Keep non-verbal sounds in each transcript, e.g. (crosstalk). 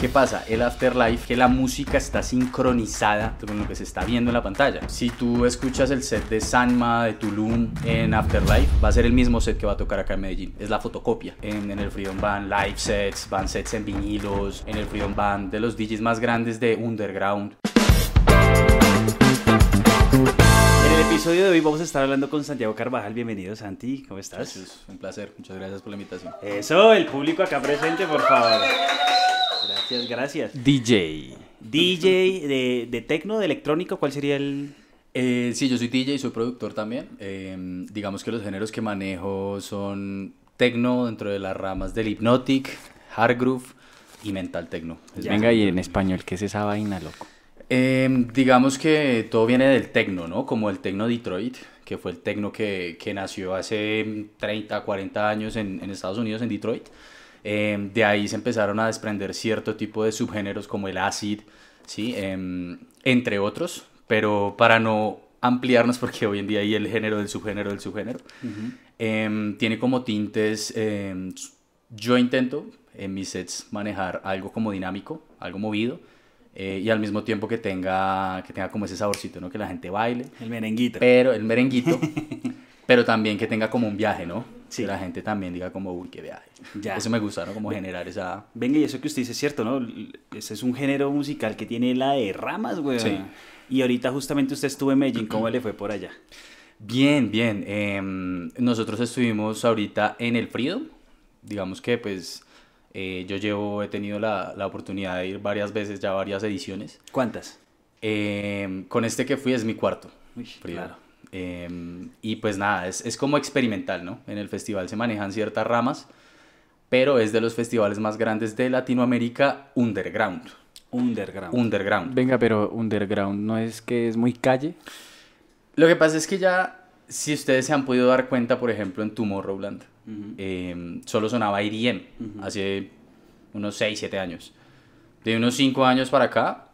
¿Qué pasa? El Afterlife, que la música está sincronizada con lo que se está viendo en la pantalla. Si tú escuchas el set de Sanma, de Tulum en Afterlife, va a ser el mismo set que va a tocar acá en Medellín. Es la fotocopia. En, en el Freedom van live sets, van sets en vinilos, en el Freedom van de los DJs más grandes de Underground. En el episodio de hoy vamos a estar hablando con Santiago Carvajal. Bienvenido, Santi. ¿Cómo estás? Es un placer. Muchas gracias por la invitación. Eso, el público acá presente, por favor. Gracias, gracias. DJ. DJ de, de tecno, de electrónico, ¿cuál sería el...? Eh, sí, yo soy DJ y soy productor también. Eh, digamos que los géneros que manejo son techno dentro de las ramas del hypnotic, hard groove y mental techno. Es. Venga, y en español, ¿qué es esa vaina, loco? Eh, digamos que todo viene del techno, ¿no? Como el techno Detroit, que fue el techno que, que nació hace 30, 40 años en, en Estados Unidos, en Detroit. Eh, de ahí se empezaron a desprender cierto tipo de subgéneros como el acid, ¿sí? Em, entre otros, pero para no ampliarnos, porque hoy en día hay el género del subgénero del subgénero, em, tiene como tintes, em, yo intento en mis sets manejar algo como dinámico, algo movido, eh, y al mismo tiempo que tenga, que tenga como ese saborcito, ¿no? Que la gente baile, El merenguito. pero el merenguito, (laughs) pero también que tenga como un viaje, ¿no? Sí. Que la gente también diga como, uy, qué viaje. Ya. Eso me gusta, ¿no? Como generar esa... Venga, y eso que usted dice es cierto, ¿no? Ese es un género musical que tiene la de ramas, güey. Sí. Y ahorita justamente usted estuvo en Medellín, ¿cómo le fue por allá? Bien, bien. Em, nosotros estuvimos ahorita en el Freedom. Digamos que pues eh, yo llevo, he tenido la, la oportunidad de ir varias veces, ya varias ediciones. ¿Cuántas? Em, con este que fui es mi cuarto. Uy, claro. Em, y pues nada, es, es como experimental, ¿no? En el festival se manejan ciertas ramas, pero es de los festivales más grandes de Latinoamérica underground. Underground. Underground. Venga, pero underground no es que es muy calle. Lo que pasa es que ya, si ustedes se han podido dar cuenta, por ejemplo, en Tomorrowland, Ujú. eh, solo sonaba EDM Ujú. hace unos 6, 7 años. De unos 5 años para acá,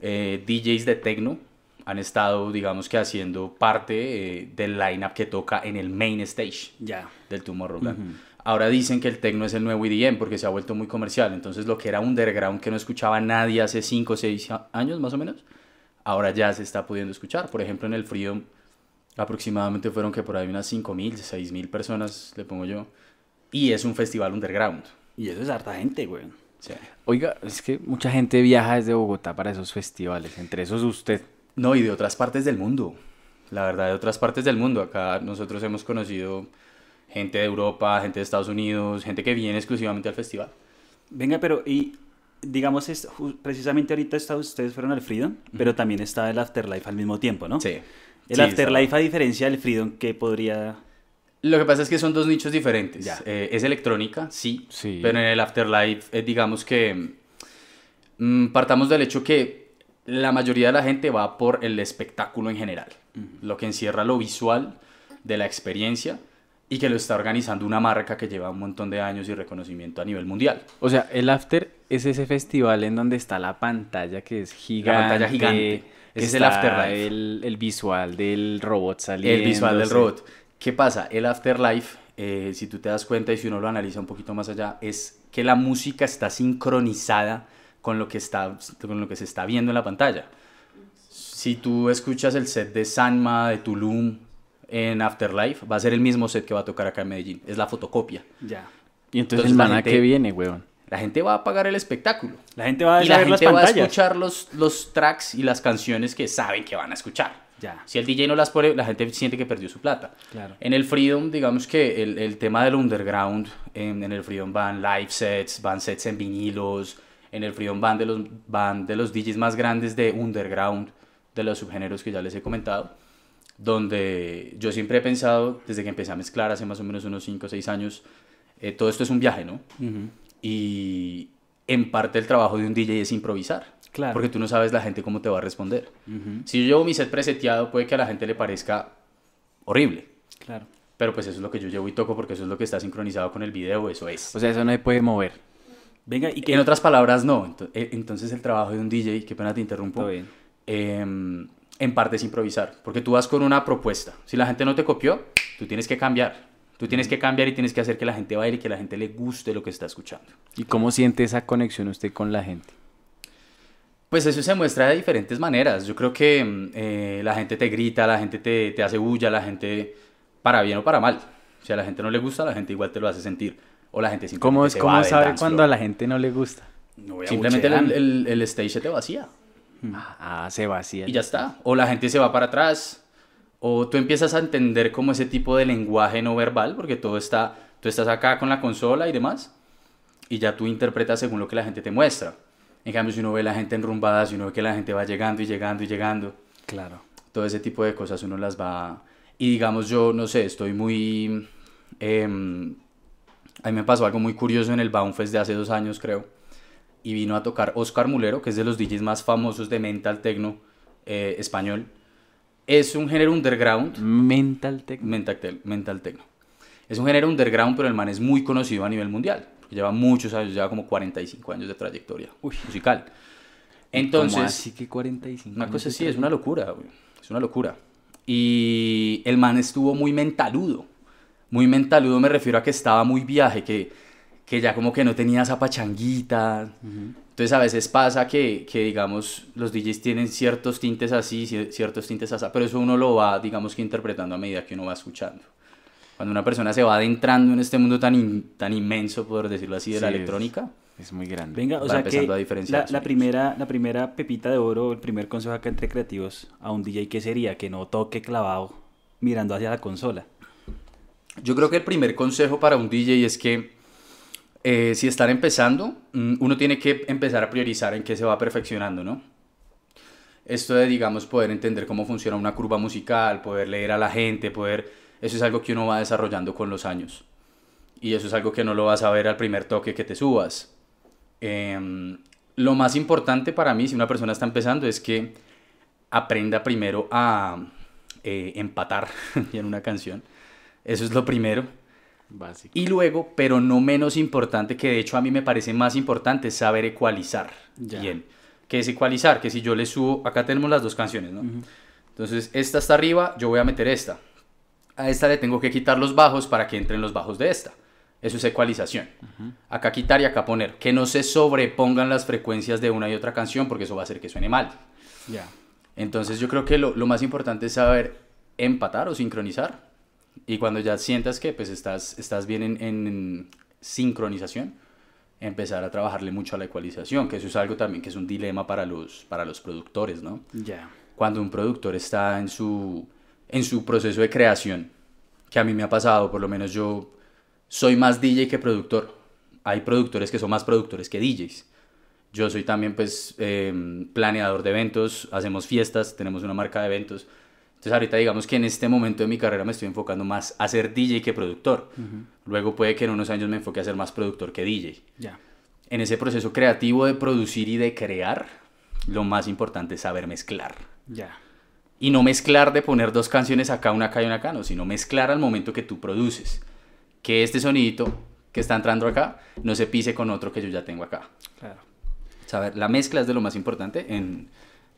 eh, DJs de techno han estado, digamos que, haciendo parte eh, del lineup que toca en el main stage Ya. del Tomorrowland. Ujú. Ahora dicen que el techno es el nuevo EDM porque se ha vuelto muy comercial. Entonces, lo que era underground que no escuchaba nadie hace 5 o 6 años más o menos, ahora ya se está pudiendo escuchar. Por ejemplo, en el Freedom aproximadamente fueron que por ahí unas 5.000, 6.000 personas, le pongo yo. Y es un festival underground. Y eso es harta gente, güey. Sí. Oiga, es que mucha gente viaja desde Bogotá para esos festivales, entre esos usted. No, y de otras partes del mundo. La verdad, de otras partes del mundo. Acá nosotros hemos conocido gente de Europa, gente de Estados Unidos, gente que viene exclusivamente al festival. Venga, pero y digamos, es, precisamente ahorita está, ustedes fueron al Freedom, pero también está el Afterlife al mismo tiempo, ¿no? Sí. El Sí, Afterlife, a diferencia del Freedom, que podría... Lo que pasa es que son dos nichos diferentes. Ya. Eh, es electrónica, sí, Sí. pero en el Afterlife, eh, digamos que mm, partamos del hecho que la mayoría de la gente va por el espectáculo en general, lo que encierra lo visual de la experiencia y que lo está organizando una marca que lleva un montón de años y reconocimiento a nivel mundial. O sea, el After es ese festival en donde está la pantalla que es gigante. pantalla gigante. Ese es el Afterlife. El, el visual del robot saliendo. El visual del robot. ¿Qué pasa? El Afterlife, eh, si tú te das cuenta y si uno lo analiza un poquito más allá, es que la música está sincronizada con lo que, está, con lo que se está viendo en la pantalla. Si tú escuchas el set de Sanma, de Tulum en Afterlife, va a ser el mismo set que va a tocar acá en Medellín. Es la fotocopia. Ya. Y entonces, Entonces el maná que viene, weón. La gente va a pagar el espectáculo. La gente va a y la ver las gente va a pantallas. escuchar los, los tracks y las canciones que saben que van a escuchar. Ya. Si el DJ no las pone, la gente siente que perdió su plata. Claro. En el Freedom, digamos que el, el tema del underground, en, en el Freedom van live sets, van sets en vinilos, en el Freedom van de los, van de los DJs más grandes de underground, de los subgéneros que ya les he comentado, donde yo siempre he pensado, desde que empecé a mezclar hace más o menos unos 5 o 6 años, eh, todo esto es un viaje, ¿no? Ujú. Y en parte el trabajo de un DJ es improvisar. Claro. Porque tú no sabes la gente cómo te va a responder. Ujú. Si yo llevo mi set preseteado, puede que a la gente le parezca horrible. Claro. Pero pues eso es lo que yo llevo y toco porque eso es lo que está sincronizado con el video, eso es. O sea, eso no se puede mover. Venga, y que... en otras palabras, no. Eh, Entonces el trabajo de un DJ, qué pena te interrumpo, bien. em, en parte es improvisar. Porque tú vas con una propuesta. Si la gente no te copió, tú tienes que cambiar. Tú tienes que cambiar y tienes que hacer que la gente baile y que la gente le guste lo que está escuchando. ¿Y cómo siente esa conexión usted con la gente? Pues eso se muestra de diferentes maneras. Yo creo que mm, eh, la gente te grita, la gente te, te hace bulla, la gente para bien o para mal. Si a la gente no le gusta, la gente igual te lo hace sentir. O la gente simplemente ¿Cómo, se cómo va sabe cuando a la gente no le gusta? No Simplemente el, el, el stage se te vacía. Ah, se vacía. Y ya está. O la gente se va para atrás. O tú empiezas a entender como ese tipo de lenguaje no verbal, porque todo está, tú estás acá con la consola y demás, y ya tú interpretas según lo que la gente te muestra. En cambio, si uno ve la gente enrumbada, si uno ve que la gente va llegando y llegando y llegando, Claro. todo ese tipo de cosas uno las va... Y digamos, yo, no sé, estoy muy... em, a mí me pasó algo muy curioso en el Baumfest de hace dos años, creo. Y vino a tocar Oscar Mulero, que es de los DJs más famosos de Mental Techno eh, español. Es un género underground, Mental Tech. mental, te- mental Techno. Es un género underground, pero el man es muy conocido a nivel mundial. Lleva muchos años, lleva como 45 años de trayectoria musical. Entonces... ¿Cómo así que 45? Una cosa de sí, es una locura, güey. Es una locura. Y el man estuvo muy mentaludo. Muy mentaludo me refiero a que estaba muy viaje, que, que ya como que no tenía esa pachanguita. Entonces a veces pasa que, que, digamos, los DJs tienen ciertos tintes así, cier- ciertos tintes así, pero eso uno lo va, digamos que interpretando a medida que uno va escuchando. Cuando una persona se va adentrando en este mundo tan, in- tan inmenso, por decirlo así, de la Sí, electrónica, Es muy grande. Venga, o Va sea empezando que a diferenciar la, la primera, la primera pepita de oro, el primer consejo acá entre creativos a un DJ, ¿qué sería? Que no toque clavado mirando hacia la consola. Yo creo que el primer consejo para un DJ es que eh, si están empezando, mm, uno tiene que empezar a priorizar en qué se va perfeccionando, ¿no? Esto de, digamos, poder entender cómo funciona una curva musical, poder leer a la gente, poder... Eso es algo que uno va desarrollando con los años. Y eso es algo que no lo vas a ver al primer toque que te subas. Em, lo más importante para mí, si una persona está empezando, es que aprenda primero a eh, empatar (laughs) en una canción. Eso es lo primero. Básico. Y luego, pero no menos importante, que de hecho a mí me parece más importante, es saber ecualizar Ya. bien. ¿Qué es ecualizar? Que si yo le subo, acá tenemos las dos canciones, ¿no? Entonces, esta está arriba, yo voy a meter esta. A esta le tengo que quitar los bajos para que entren los bajos de esta. Eso es ecualización. Acá quitar y acá poner. Que no se sobrepongan las frecuencias de una y otra canción porque eso va a hacer que suene mal. Ya. Entonces yo creo que lo, lo más importante es saber empatar o sincronizar. Y cuando ya sientas que pues estás, estás bien en, en sincronización, empezar a trabajarle mucho a la ecualización, que eso es algo también que es un dilema para los, para los productores, ¿no? Ya. Cuando un productor está en su, en su proceso de creación, que a mí me ha pasado, por lo menos yo soy más DJ que productor. Hay productores que son más productores que DJs. Yo soy también pues eh, planeador de eventos, hacemos fiestas, tenemos una marca de eventos. Entonces ahorita digamos que en este momento de mi carrera me estoy enfocando más a ser DJ que productor. Luego puede que en unos años me enfoque a ser más productor que DJ. Ya. En ese proceso creativo de producir y de crear, lo más importante es saber mezclar. Ya. Y no mezclar de poner dos canciones acá, una acá y una acá, no, sino mezclar al momento que tú produces. Que este sonidito que está entrando acá no se pise con otro que yo ya tengo acá. Claro. Saber, la mezcla es de lo más importante en,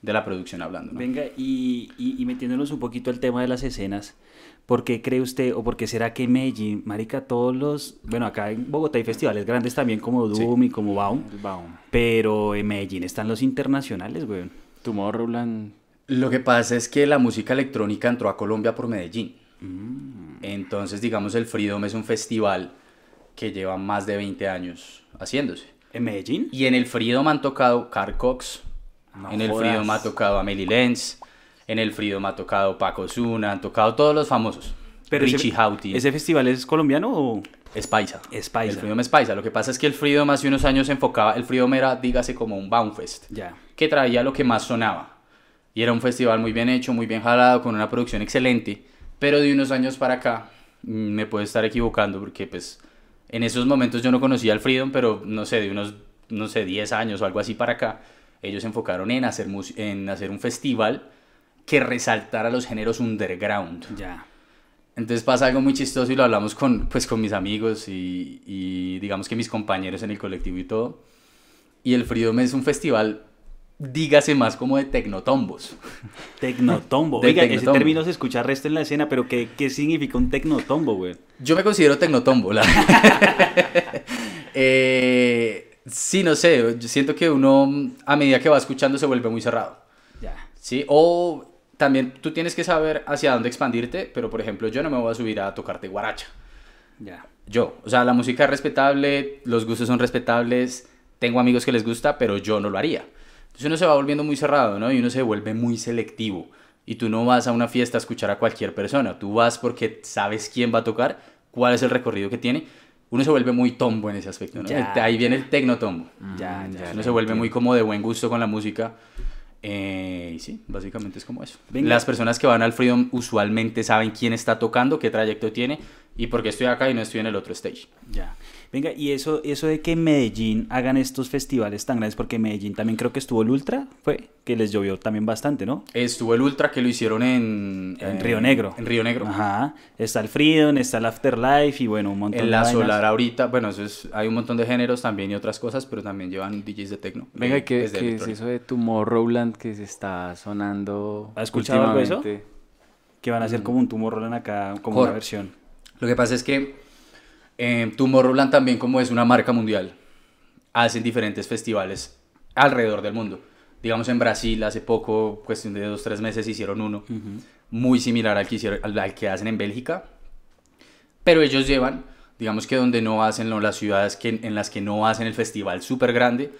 de la producción hablando. ¿no? Venga, y, y, y metiéndonos un poquito al tema de las escenas, ¿por qué cree usted o por qué será que en Medellín, marica, todos los, bueno, acá en Bogotá hay festivales grandes también como Doom y como Baum, Baum. pero en Medellín están los internacionales, güey. Tomorrowland. Lo que pasa es que la música electrónica entró a Colombia por Medellín. Entonces, digamos, el Freedom es un festival que lleva más de 20 años haciéndose. ¿En Medellín? Y en el Freedom han tocado Carl Cox, No en el jodas. Freedom ha tocado Amelie Lenz, en el Freedom ha tocado Paco Zuna, han tocado todos los famosos. Pero Richie ese, Houghton. ¿Ese festival es colombiano o...? Es paisa. Es paisa. El Freedom es paisa. Lo que pasa es que el Freedom hace unos años se enfocaba, el Freedom era, dígase, como un Baumfest, Ya. que traía lo que más sonaba. Y era un festival muy bien hecho, muy bien jalado, con una producción excelente. Pero de unos años para acá, mm, me puedo estar equivocando, porque pues en esos momentos yo no conocía el Freedom, pero no sé, de unos, no sé, 10 años o algo así para acá, ellos se enfocaron en hacer, en hacer un festival que resaltara los géneros underground. Ya. Entonces pasa algo muy chistoso y lo hablamos con, pues, con mis amigos y, y digamos que mis compañeros en el colectivo y todo. Y el Freedom es un festival dígase más como de tecnotombos. (laughs) Tecnotombo. De Oiga, ese tecnotombo. término se escucha resto en la escena, pero ¿qué, qué significa un tecnotombo, güey? Yo me considero tecnotombo. La... (laughs) (laughs) eh, sí, no sé, yo siento que uno a medida que va escuchando se vuelve muy cerrado. Ya. ¿sí? O también tú tienes que saber hacia dónde expandirte, pero por ejemplo yo no me voy a subir a tocarte guaracha. Ya. Yo, o sea, la música es respetable, los gustos son respetables, tengo amigos que les gusta, pero yo no lo haría. Entonces uno se va volviendo muy cerrado, ¿no? Y uno se vuelve muy selectivo. Y tú no vas a una fiesta a escuchar a cualquier persona, tú vas porque sabes quién va a tocar, cuál es el recorrido que tiene. Uno se vuelve muy tombo en ese aspecto, ¿no? Ya, Ahí viene el tecnotombo. Ya, ya. Uno se vuelve muy como de buen gusto con la música. Eh, y sí, básicamente es como eso. Venga. Las personas que van al Freedom usualmente saben quién está tocando, qué trayecto tiene y por qué estoy acá y no estoy en el otro stage. Ya. Venga, y eso, eso de que en Medellín hagan estos festivales tan grandes, porque en Medellín también creo que estuvo el Ultra, fue, que les llovió también bastante, ¿no? Estuvo el Ultra que lo hicieron en, En eh, Río Negro. En Río Negro. Ajá. Está el Freedom, está el Afterlife y bueno, un montón En de la vainas. Solar ahorita, bueno, eso es, hay un montón de géneros también y otras cosas, pero también llevan DJs de techno. Venga, de- ¿qué, es eso de Tomorrowland que se está sonando ¿Has escuchado algo de eso? Que van a Mm. hacer como un Tomorrowland acá, como una versión. Lo que pasa es que eh, Tomorrowland también como es una marca mundial, hacen diferentes festivales alrededor del mundo. Digamos en Brasil hace poco, cuestión de dos, tres meses, hicieron uno muy similar al que, hicieron, al, al que hacen en Bélgica. Pero ellos llevan, digamos que donde no hacen, no, las ciudades que, en las que no hacen el festival súper grande,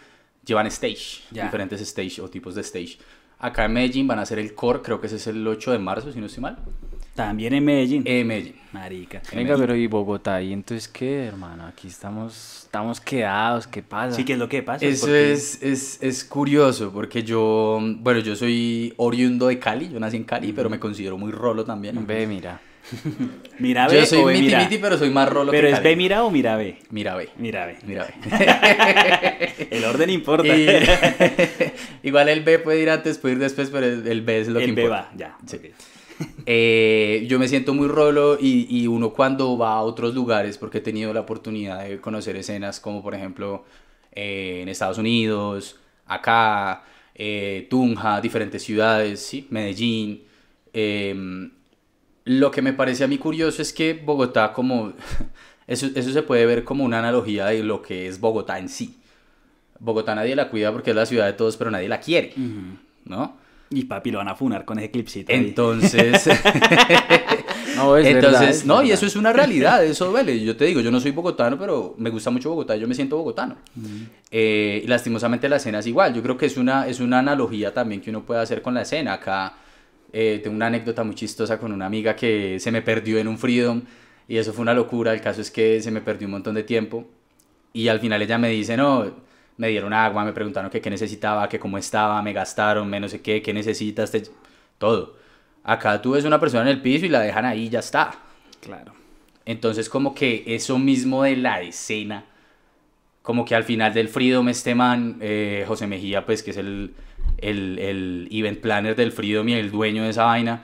llevan stage, diferentes stage o tipos de stage. Acá en Medellín van a hacer el core, creo que ese es el 8 de marzo, si no estoy mal. También en Medellín. Eh, Medellín. Marica. Venga, pero ¿y Bogotá? ¿Y entonces qué, hermano? Aquí estamos, estamos quedados, ¿qué pasa? Sí, ¿qué es lo que pasa? Eso Porque- es, es, es curioso porque yo, bueno, yo soy oriundo de Cali, yo nací en Cali, pero me considero muy rolo también. Ve, mira. (laughs) Mira, ve Yo soy o miti mira. miti, pero soy más rolo Pero que es Cali. ve, mira o mira, ve. Mira, ve. Mira, ve. Mira, ve. (laughs) El orden importa. Y- (laughs) Igual el B puede ir antes, puede ir después, pero el, el B es lo el que ve importa. va, ya. Sí. Eh, yo me siento muy rolo y, y uno cuando va a otros lugares, porque he tenido la oportunidad de conocer escenas como por ejemplo eh, en Estados Unidos, acá, eh, Tunja, diferentes ciudades, ¿sí? Medellín. eh, lo que me parece a mí curioso es que Bogotá como... (laughs) Eso, eso se puede ver como una analogía de lo que es Bogotá en sí. Bogotá nadie la cuida porque es la ciudad de todos, pero nadie la quiere, ¿no? Y papi, lo van a funar con ese clipcito. ahí. Entonces, (laughs) (laughs) No, es entonces, verdad, es no, y eso es una realidad, eso duele. Yo te digo, yo no soy bogotano, pero me gusta mucho Bogotá, yo me siento bogotano. Eh, y lastimosamente la escena es igual. Yo creo que es una, es una analogía también que uno puede hacer con la escena. Acá eh, tengo una anécdota muy chistosa con una amiga que se me perdió en un Freedom y eso fue una locura. El caso es que se me perdió un montón de tiempo y al final ella me dice, no, me dieron agua, me preguntaron que qué necesitaba, que cómo estaba, me gastaron, me no sé qué, qué necesitas, te- todo. Acá tú ves una persona en el piso y la dejan ahí y ya está. Claro. Entonces como que eso mismo de la escena, como que al final del Freedom este man, eh, José Mejía, pues que es el, el, el event planner del Freedom y el dueño de esa vaina,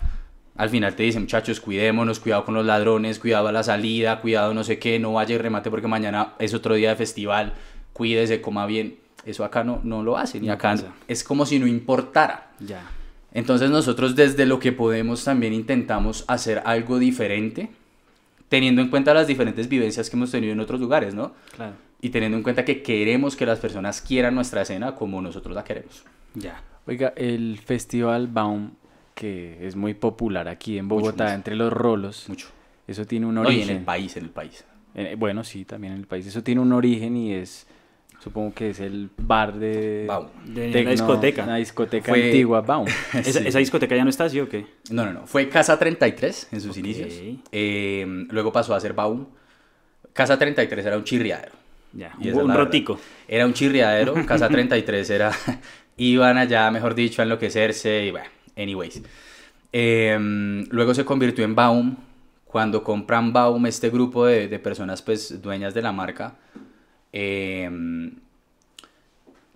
al final te dice, muchachos, cuidémonos, cuidado con los ladrones, cuidado a la salida, cuidado no sé qué, no vaya y remate porque mañana es otro día de festival, cuídese, coma bien. Eso acá no, no lo hacen y acá es como si no importara. Ya. Entonces nosotros desde lo que podemos también intentamos hacer algo diferente, teniendo en cuenta las diferentes vivencias que hemos tenido en otros lugares, ¿no? Claro. Y teniendo en cuenta que queremos que las personas quieran nuestra escena como nosotros la queremos. Ya. Oiga, el Festival Baum, que es muy popular aquí en Bogotá, mucho. entre los rolos, Mucho. eso tiene un No, y origen. en el país, en el país. Eh, bueno, sí, también en el país. Eso tiene un origen y es, supongo que es el bar de... Baum. De tecno, la discoteca. Una discoteca Fue- antigua, Baum. (laughs) ¿Esa, Sí. esa discoteca ya no está así o qué? No, no, no. Fue Casa 33 en sus inicios. Eh, luego pasó a ser Baum. Casa 33 era un chirriadero. Ya. Y Un, verdad. rotico. Era un chirriadero. Casa 33 era. (laughs) Iban allá, mejor dicho, a enloquecerse y bueno, anyways. Eh, luego se convirtió en Baum. Cuando compran Baum, este grupo de, de personas, pues, dueñas de la marca. Eh,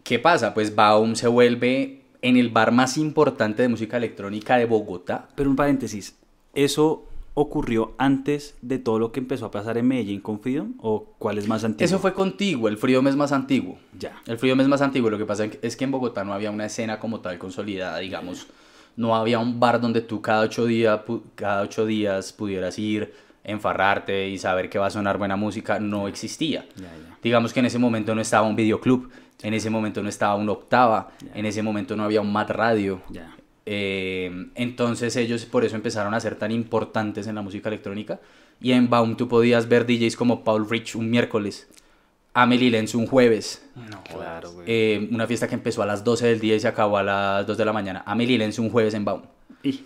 ¿Qué pasa? Pues Baum se vuelve en el bar más importante de música electrónica de Bogotá. Pero un paréntesis. Eso ocurrió antes de todo lo que empezó a pasar en Medellín con Freedom o cuál es más antiguo? Eso fue contigo, el Freedom es más antiguo. Ya. El Freedom es más antiguo, lo que pasa es que en Bogotá no había una escena como tal consolidada, digamos. No había un bar donde tú cada ocho, cada ocho días pudieras ir, enfarrarte y saber que va a sonar buena música. No existía. Digamos que en ese momento no estaba un videoclub, en ese momento no estaba un octava, en ese momento no había un mat radio. Eh, entonces ellos por eso empezaron a ser tan importantes en la música electrónica. Y en Baum tú podías ver DJs como Paul Rich un miércoles, Amelie Lenz un jueves. No, Claro, güey. eh, una fiesta que empezó a las 12 del día y se acabó a las 2 de la mañana. Amelie Lenz un jueves en Baum. Y-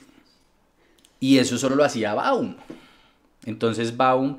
Y eso solo lo hacía Baum. Entonces Baum,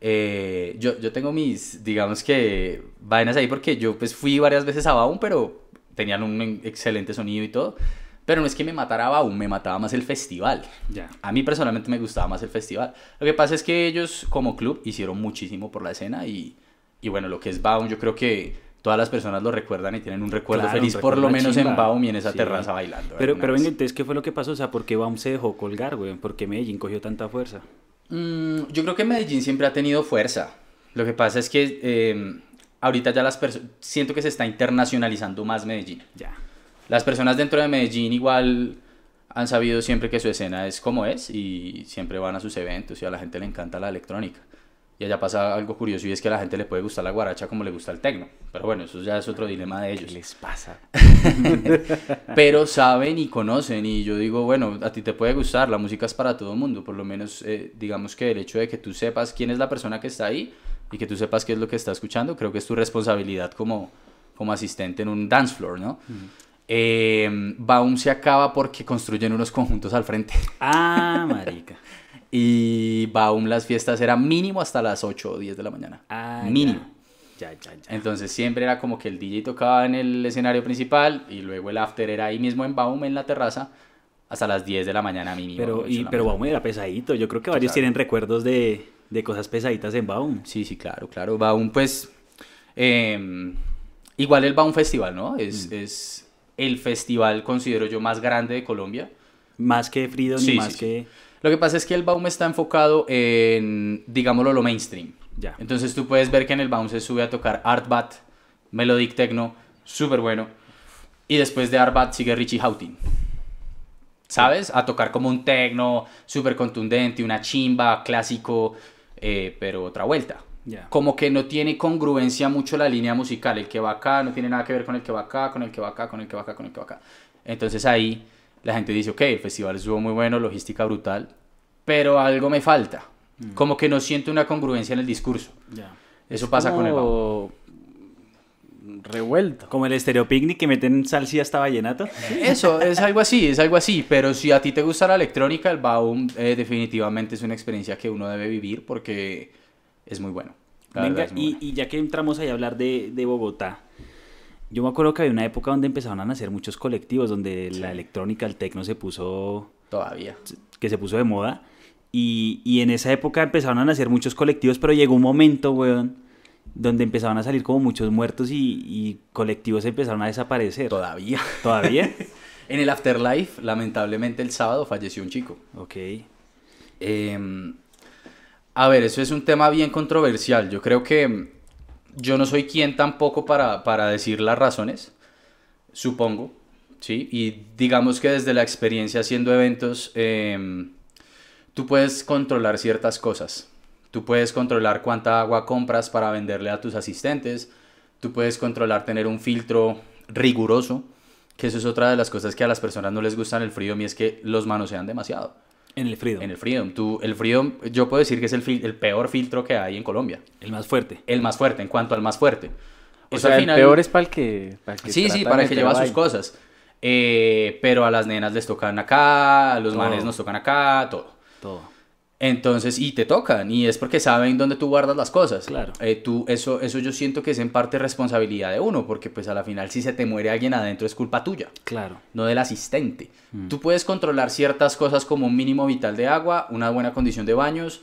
eh, yo, yo tengo mis, digamos que, vainas ahí porque yo pues fui varias veces a Baum, pero tenían un excelente sonido y todo. Pero no es que me matara Baum, me mataba más el festival. Ya. A mí personalmente me gustaba más el festival. Lo que pasa es que ellos como club hicieron muchísimo por la escena y, y bueno, lo que es Baum yo creo que todas las personas lo recuerdan y tienen un recuerdo Claro, un feliz por lo menos en. Baum y en esa Sí. terraza bailando. Pero, pero venga, entonces, ¿qué fue lo que pasó? O sea, ¿por qué Baum se dejó colgar, güey? ¿Por qué Medellín cogió tanta fuerza? Mm, yo creo que Medellín siempre ha tenido fuerza. Lo que pasa es que eh, ahorita ya las personas, siento que se está internacionalizando más Medellín. Ya. Las personas dentro de Medellín igual han sabido siempre que su escena es como es y siempre van a sus eventos y a la gente le encanta la electrónica. Y allá pasa algo curioso y es que a la gente le puede gustar la guaracha como le gusta el tecno. Pero bueno, eso ya es otro dilema de ¿Qué ellos. les pasa? (laughs) Pero saben y conocen y yo digo, bueno, a ti te puede gustar, la música es para todo el mundo. Por lo menos eh, digamos que el hecho de que tú sepas quién es la persona que está ahí y que tú sepas qué es lo que está escuchando, creo que es tu responsabilidad como, como asistente en un dance floor, ¿no? Eh, Baum se acaba porque construyen unos conjuntos al frente. Ah, marica. (laughs) Y Baum las fiestas eran mínimo hasta las 8 o 10 de la mañana. Ah, mínimo. Ya, ya, ya. Entonces siempre era como que el DJ tocaba en el escenario principal y luego el after era ahí mismo en Baum, en la terraza, hasta las 10 de la mañana mínimo. Pero, y, pero. Baum era pesadito. Yo creo que varios Claro. tienen recuerdos de, de cosas pesaditas en Baum. Sí, sí, claro, claro. Baum, pues, eh, igual el Baum Festival, ¿no? Es, es el festival, considero yo, más grande de Colombia. Más que Freedom Sí, y más sí, sí. Lo que pasa es que el Baum está enfocado en, digámoslo, lo mainstream. Ya. Entonces tú puedes ver que en el Baum se sube a tocar Artbat, Melodic Techno, súper bueno. Y después de Artbat sigue Richie Houghton. ¿Sabes? A tocar como un techno súper contundente, una chimba, clásico, eh, pero otra vuelta. Ya. Como que no tiene congruencia mucho la línea musical. El que va acá no tiene nada que ver con el que va acá, con el que va acá, con el que va acá, con el que va acá. Entonces ahí la gente dice, ok, el festival estuvo muy bueno, logística brutal, pero algo me falta. Como que no siento una congruencia en el discurso. Eso pasa con el Revuelto. Como el Estéreo Picnic que meten salsa hasta vallenato. Eso, es algo así, es algo así. Pero si a ti te gusta la electrónica, el Baum eh, definitivamente es una experiencia que uno debe vivir porque es muy Venga, y, bueno. y ya que entramos ahí a hablar de, de Bogotá, yo me acuerdo que había una época donde empezaron a nacer muchos colectivos, donde la electrónica, el tecno se puso, Todavía. que se puso de moda. Y, y en esa época empezaron a nacer muchos colectivos, pero llegó un momento, weón, donde empezaron a salir como muchos muertos y, y colectivos empezaron a desaparecer. Todavía. ¿Todavía? (laughs) En el Afterlife, lamentablemente el sábado falleció un chico. ok. Eh, a ver, eso es un tema bien controversial. Yo creo que yo no soy quien tampoco para, para decir las razones, supongo, ¿sí? Y digamos que desde la experiencia haciendo eventos, eh, tú puedes controlar ciertas cosas. Tú puedes controlar cuánta agua compras para venderle a tus asistentes. Tú puedes controlar tener un filtro riguroso, que eso es otra de las cosas que a las personas no les gustan el Freedom y es que los manosean demasiado. En el Freedom. En el Freedom. Tú, el Freedom, yo puedo decir que es el, fil- el peor filtro que hay en Colombia. El más fuerte. El más fuerte, en cuanto al más fuerte. O Eso sea, al el peor es para el que. para el que Sí, sí, para el que lleva sus cosas. Eh, pero a las nenas les tocan acá, a los manes nos tocan acá, todo. Todo. Entonces, y te tocan, y es porque saben dónde tú guardas las cosas. Claro. Eh, tú, eso, eso yo siento que es en parte responsabilidad de uno, porque pues a la final si se te muere alguien adentro es culpa tuya, Claro. no del asistente. Mm. Tú puedes controlar ciertas cosas como un mínimo vital de agua, una buena condición de baños,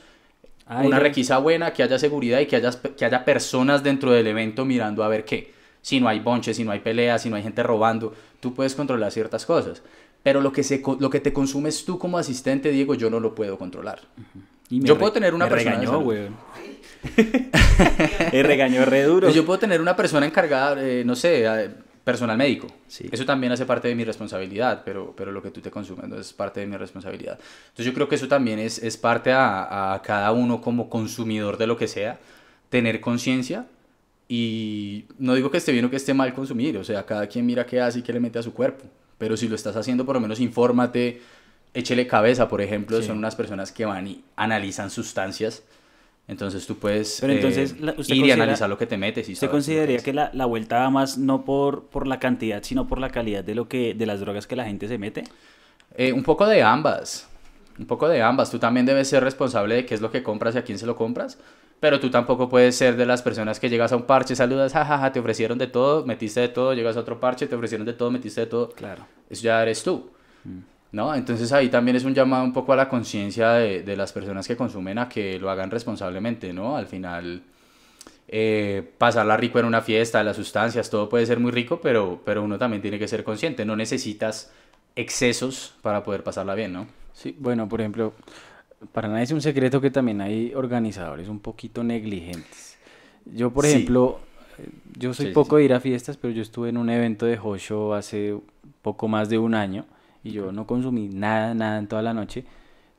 Aire. una requisa buena, que haya seguridad y que haya, que haya personas dentro del evento mirando a ver qué. Si no hay bonches, si no hay peleas, si no hay gente robando, tú puedes controlar ciertas cosas. Pero lo que, se, lo que te consumes tú como asistente, Diego, yo no lo puedo controlar. Y Yo puedo tener una me persona regañó, weón. (laughs) me regañó re duro. Pues yo puedo tener una persona encargada, eh, no sé, eh, personal médico. Sí. Eso también hace parte de mi responsabilidad, pero, pero lo que tú te consumes no es parte de mi responsabilidad. Entonces yo creo que eso también es, es parte a, a cada uno como consumidor de lo que sea, tener conciencia y no digo que esté bien o que esté mal consumir, o sea, cada quien mira qué hace y qué le mete a su cuerpo, pero si lo estás haciendo por lo menos infórmate, échele cabeza, por ejemplo, Sí. son unas personas que van y analizan sustancias. Entonces tú puedes Pero entonces, eh, la- usted ir y analizar lo que te metes. Y ¿Usted consideraría que la, la vuelta va más no por, por la cantidad, sino por la calidad de lo que de las drogas que la gente se mete? Eh, un poco de ambas. Un poco de ambas. Tú también debes ser responsable de qué es lo que compras y a quién se lo compras. Pero tú tampoco puedes ser de las personas que llegas a un parche, saludas, jajaja, te ofrecieron de todo, metiste de todo, llegas a otro parche, te ofrecieron de todo, metiste de todo. Claro. Eso ya eres tú. ¿No? Entonces ahí también es un llamado un poco a la conciencia de, de las personas que consumen a que lo hagan responsablemente, ¿no? Al final, eh, pasarla rico en una fiesta, las sustancias, todo puede ser muy rico, pero, pero uno también tiene que ser consciente. No necesitas excesos para poder pasarla bien, ¿no? Sí, bueno, por ejemplo, para nadie es un secreto que también hay organizadores un poquito negligentes. Yo, por Sí. ejemplo, eh, yo soy Sí, sí, poco de ir a fiestas, pero yo estuve en un evento de Hosho hace poco más de un año y yo no consumí nada, nada en toda la noche,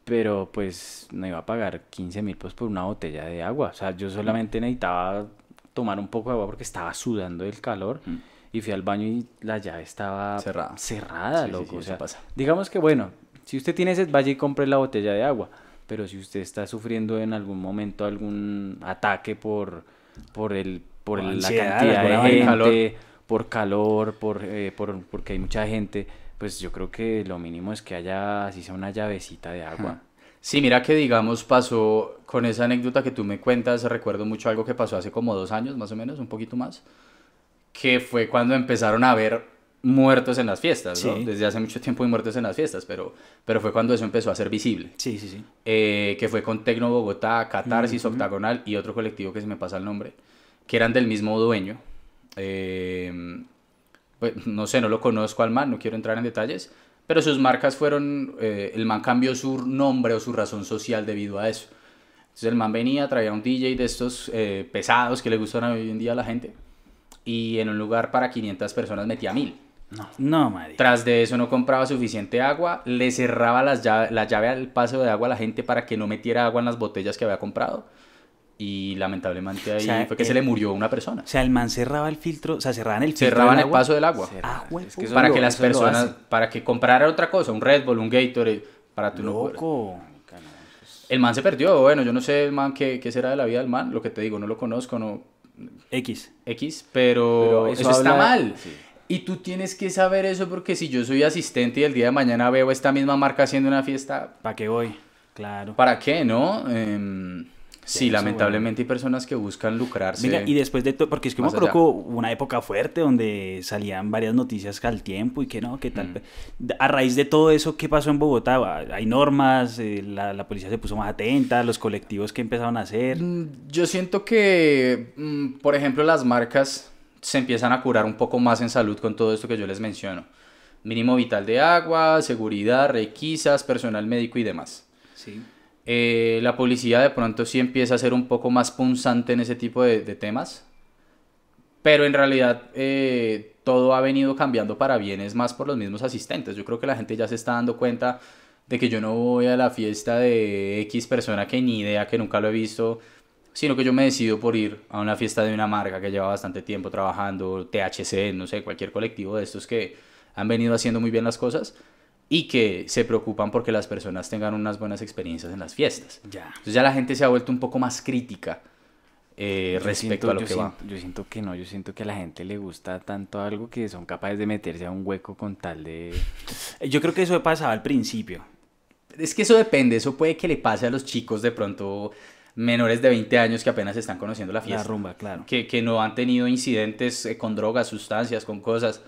pero pues no iba a pagar 15 mil pues por una botella de agua. O sea, yo solamente necesitaba tomar un poco de agua porque estaba sudando del calor Mm. y fui al baño y la llave estaba Cerrada. cerrada, loco. o sea, pasa. digamos que bueno, si usted tiene sed, vaya y compre la botella de agua. Pero si usted está sufriendo en algún momento algún ataque por, por, el, por la cantidad de gente, por calor, por, eh, por, porque hay mucha gente, pues yo creo que lo mínimo es que haya, así sea una llavecita de agua. Sí, mira que digamos pasó con esa anécdota que tú me cuentas, recuerdo mucho algo que pasó hace como dos años, más o menos, un poquito más, que fue cuando empezaron a haber muertos en las fiestas, ¿no? Sí. Desde hace mucho tiempo hay muertos en las fiestas, pero, pero fue cuando eso empezó a ser visible. Sí, sí, sí. eh, que fue con Tecno Bogotá, Catarsis, Octagonal y otro colectivo que se me pasa el nombre, que eran del mismo dueño. Eh, pues, no sé, no lo conozco al man, no quiero entrar en detalles, pero sus marcas fueron, eh, el man cambió su nombre o su razón social debido a eso. Entonces el man venía, traía un DJ de estos eh, pesados que le gustan hoy en día a la gente, y en un lugar para 500 personas metía 1000. No, madre. Tras de eso no compraba suficiente agua, le cerraba las llave, la llave al paso de agua a la gente para que no metiera agua en las botellas que había comprado. Y lamentablemente ahí O sea, fue que se el- le murió una persona. O sea, el man cerraba el filtro, o sea, cerraban el filtro Cerraban el agua. paso del agua. Ah, güey, Es que eso para lo- que las personas, para que comprara otra cosa, un Red Bull, un Gatorade, para tú no poder- Loco. El man se perdió, bueno, yo no sé el man qué, qué será de la vida del man, lo que te digo, no lo conozco, no X. X, pero, Pero eso, eso está mal. sí. Y tú tienes que saber eso porque si yo soy asistente y el día de mañana veo esta misma marca haciendo una fiesta, ¿Para qué voy? Claro. ¿Para qué, no? Em, sí, lamentablemente hay personas que buscan lucrarse. Venga, y después de todo, porque es que me allá. que una época fuerte donde salían varias noticias al tiempo y que no, que Mm. tal. A raíz de todo eso, ¿qué pasó en Bogotá? Hay normas, eh, la, la policía se puso más atenta, los colectivos que empezaron a hacer. Mm, Yo siento que, mm, por ejemplo, las marcas se empiezan a curar un poco más en salud con todo esto que yo les menciono. Mínimo vital de agua, seguridad, requisas, personal médico y demás. Sí. Eh, la policía de pronto sí empieza a ser un poco más punzante en ese tipo de, de temas, pero en realidad eh, todo ha venido cambiando para bien, es más por los mismos asistentes. Yo creo que la gente ya se está dando cuenta de que yo no voy a la fiesta de X persona que ni idea, que nunca lo he visto, sino que yo me decido por ir a una fiesta de una marca que lleva bastante tiempo trabajando, THC, no sé, cualquier colectivo de estos que han venido haciendo muy bien las cosas y que se preocupan porque las personas tengan unas buenas experiencias en las fiestas. Ya. Entonces ya la gente se ha vuelto un poco más crítica eh, respecto siento- a lo que va. siento- Yo siento que no, yo siento que a la gente le gusta tanto algo que son capaces de meterse a un hueco con tal de... Eh, Yo creo que eso pasaba al principio. Es que eso depende, eso puede que le pase a los chicos de pronto menores de 20 años que apenas están conociendo la La fiesta. rumba, claro. que, que no han tenido incidentes eh, con drogas, sustancias, con cosas,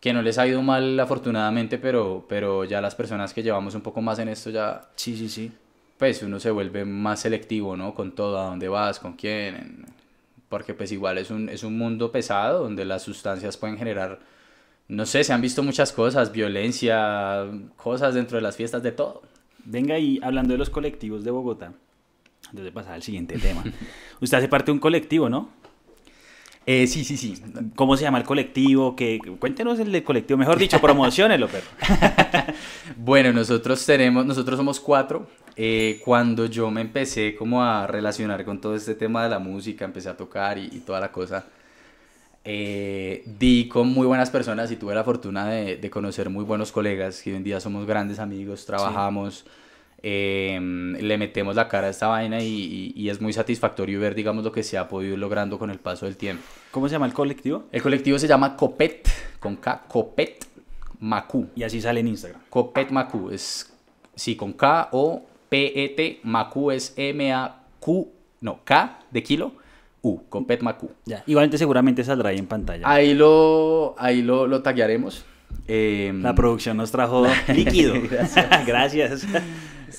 que no les ha ido mal afortunadamente, pero, pero ya las personas que llevamos un poco más en esto ya, Sí, sí, sí. pues uno se vuelve más selectivo, ¿no? Con todo, a dónde vas, con quién, porque pues igual es un, es un mundo pesado donde las sustancias pueden generar no sé, se han visto muchas cosas, violencia, cosas dentro de las fiestas, de todo. Venga, y hablando de los colectivos de Bogotá, antes de pasar al siguiente tema, (laughs) usted hace parte de un colectivo, ¿no? Eh, sí, sí, sí. ¿Cómo se llama el colectivo? Que cuéntenos el del colectivo, mejor dicho, (laughs) promocionenlo, pero. (laughs) bueno, nosotros tenemos, nosotros somos cuatro. Eh, cuando yo me empecé como a relacionar con todo este tema de la música, empecé a tocar y, y toda la cosa, eh, di con muy buenas personas y tuve la fortuna de, de, conocer muy buenos colegas que hoy en día somos grandes amigos, trabajamos. Sí eh, le metemos la cara a esta vaina y, y, y, es muy satisfactorio ver, digamos, lo que se ha podido ir logrando con el paso del tiempo. ¿Cómo se llama el colectivo? El colectivo se llama Copet, con K, Copet Macu. Y así sale en Instagram. Copet Macu, es, sí, con K o P-E-T, Macu es M-A-Q, no, K de kilo, U, Copet Macu. Ya, igualmente seguramente saldrá ahí en pantalla. Ahí lo, ahí lo, lo taguearemos. Eh, la producción nos trajo (laughs) líquido. Gracias. (laughs) Gracias.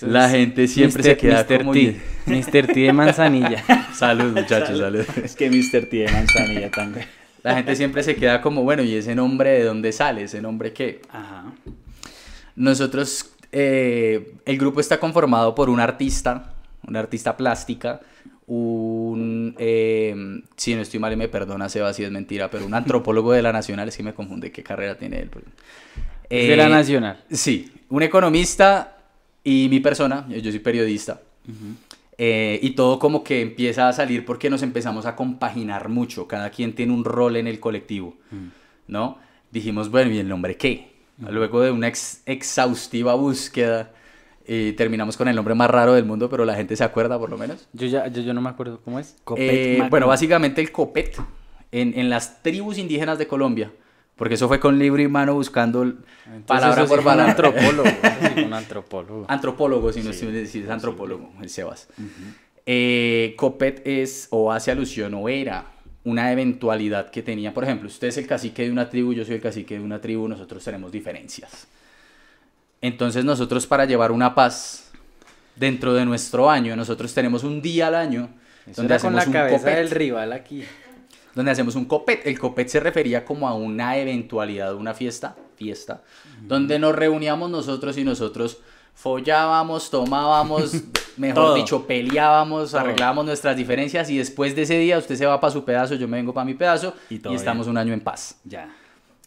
La gente siempre se queda Mr. como... T. (laughs) Mr. T de manzanilla. (laughs) Salud, muchachos, salud. Es que Mr. T de manzanilla también. La gente siempre se queda como, bueno, ¿y ese nombre de dónde sale? ¿Ese nombre qué? Ajá. Nosotros, eh, el grupo está conformado por un artista, una artista plástica, un, eh, si no estoy mal y me perdona Seba si es mentira, pero un antropólogo de la Nacional, es que me confunde qué carrera tiene él. Eh, de la Nacional. Sí, un economista y mi persona, yo soy periodista. Uh -huh. eh, y todo como que empieza a salir porque nos empezamos a compaginar mucho, cada quien tiene un rol en el colectivo, uh -huh. ¿no? Dijimos, bueno, ¿y el nombre qué? Uh -huh. Luego de una ex exhaustiva búsqueda, y terminamos con el nombre más raro del mundo, pero la gente se acuerda por lo menos. Yo ya yo, yo no me acuerdo cómo es. Eh, bueno, básicamente el copet en, en, las tribus indígenas de Colombia, porque eso fue con libro y mano buscando Entonces, palabra por palabra. Antropólogo, un (laughs) antropólogo. Antropólogo, si no sí, si es antropólogo, el Sebas. Uh -huh. eh, copet es o hace alusión o era una eventualidad que tenía, por ejemplo, usted es el cacique de una tribu, yo soy el cacique de una tribu, nosotros tenemos diferencias. Entonces nosotros para llevar una paz dentro de nuestro año, nosotros tenemos un día al año Eso donde hacemos con la cabeza copet, del rival aquí. Donde hacemos un copet. El copet se refería como a una eventualidad, una fiesta, fiesta, donde nos reuníamos nosotros y nosotros follábamos, tomábamos, (laughs) mejor dicho, peleábamos, Todo. arreglábamos nuestras diferencias y después de ese día usted se va para su pedazo, yo me vengo para mi pedazo y, y estamos bien. un año en paz. Ya.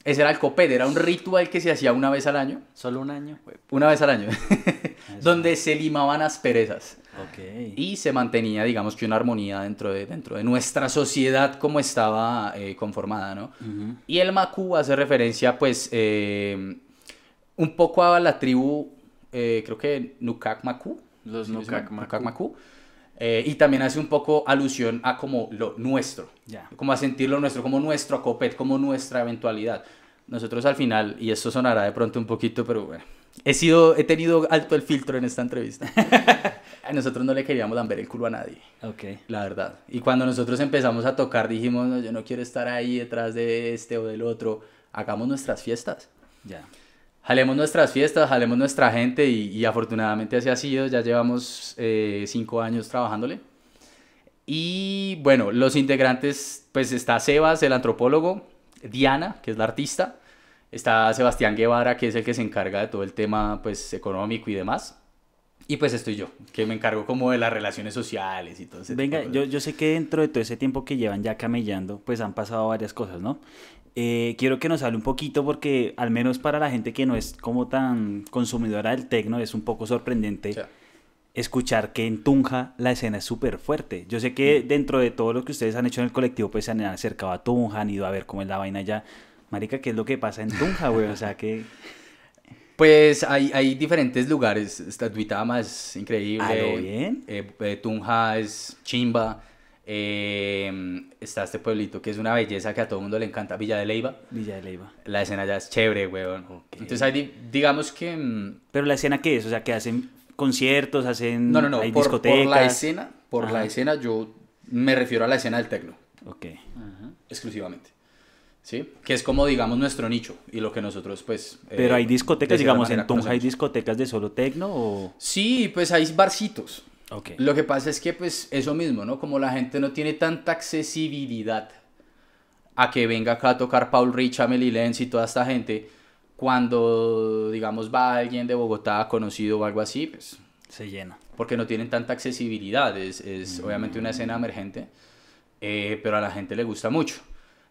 Ese era el copet, era un ritual que se hacía una vez al año. Solo un año. Una vez al año. (laughs) donde se limaban asperezas. Okay. Y se mantenía, digamos que una armonía dentro de, dentro de nuestra sociedad como estaba eh, conformada, ¿no? Uh -huh. Y el Macu hace referencia, pues, eh, un poco a la tribu, eh, creo que Nukak Macu. Los Nukak Macu. Nukak Macu. Eh, y también hace un poco alusión a como lo nuestro, yeah. como a sentirlo nuestro, como nuestro acopet, como nuestra eventualidad. Nosotros al final, y esto sonará de pronto un poquito, pero bueno, he, sido, he tenido alto el filtro en esta entrevista. (laughs) nosotros no le queríamos lamber el culo a nadie, okay. la verdad. Y cuando nosotros empezamos a tocar dijimos, no, yo no quiero estar ahí detrás de este o del otro, hagamos nuestras fiestas. Ya. Yeah jalemos nuestras fiestas, jalemos nuestra gente y, y afortunadamente así ha sido, ya llevamos eh, cinco años trabajándole. Y bueno, los integrantes, pues está Sebas, el antropólogo, Diana, que es la artista, está Sebastián Guevara, que es el que se encarga de todo el tema pues económico y demás. Y pues estoy yo, que me encargo como de las relaciones sociales y todo eso. Venga, yo, yo sé que dentro de todo ese tiempo que llevan ya camellando, pues han pasado varias cosas, ¿no? Eh, quiero que nos hable un poquito porque al menos para la gente que no es como tan consumidora del tecno es un poco sorprendente sí. escuchar que en Tunja la escena es súper fuerte. Yo sé que dentro de todo lo que ustedes han hecho en el colectivo pues se han acercado a Tunja, han ido a ver cómo es la vaina allá. Marica, ¿qué es lo que pasa en Tunja, güey? O sea, que... Pues hay, hay diferentes lugares. Esta Duitama es increíble. ¿A lo bien? Eh, eh, Tunja es chimba. Eh, está este pueblito que es una belleza que a todo el mundo le encanta, Villa de Leiva. Villa de Leiva. La escena ya es chévere, weón. Okay. Entonces hay, digamos que... mm, ¿Pero la escena qué es? O sea, que hacen conciertos, hacen... No, no, no, hay por, discotecas. por la escena, por Ajá. la escena yo me refiero a la escena del tecno. Ok. Ajá. Exclusivamente. ¿Sí? Que es como, digamos, nuestro nicho y lo que nosotros, pues... Pero eh, hay discotecas, digamos, en Tunja hay discotecas de solo tecno o... Sí, pues hay barcitos. Okay. Lo que pasa es que, pues, eso mismo, ¿no? Como la gente no tiene tanta accesibilidad a que venga acá a tocar Paul Rich, Amelie Lenz y toda esta gente, cuando, digamos, va alguien de Bogotá conocido o algo así, pues Se llena. porque no tienen tanta accesibilidad. Es, es obviamente una escena emergente, eh, pero a la gente le gusta mucho.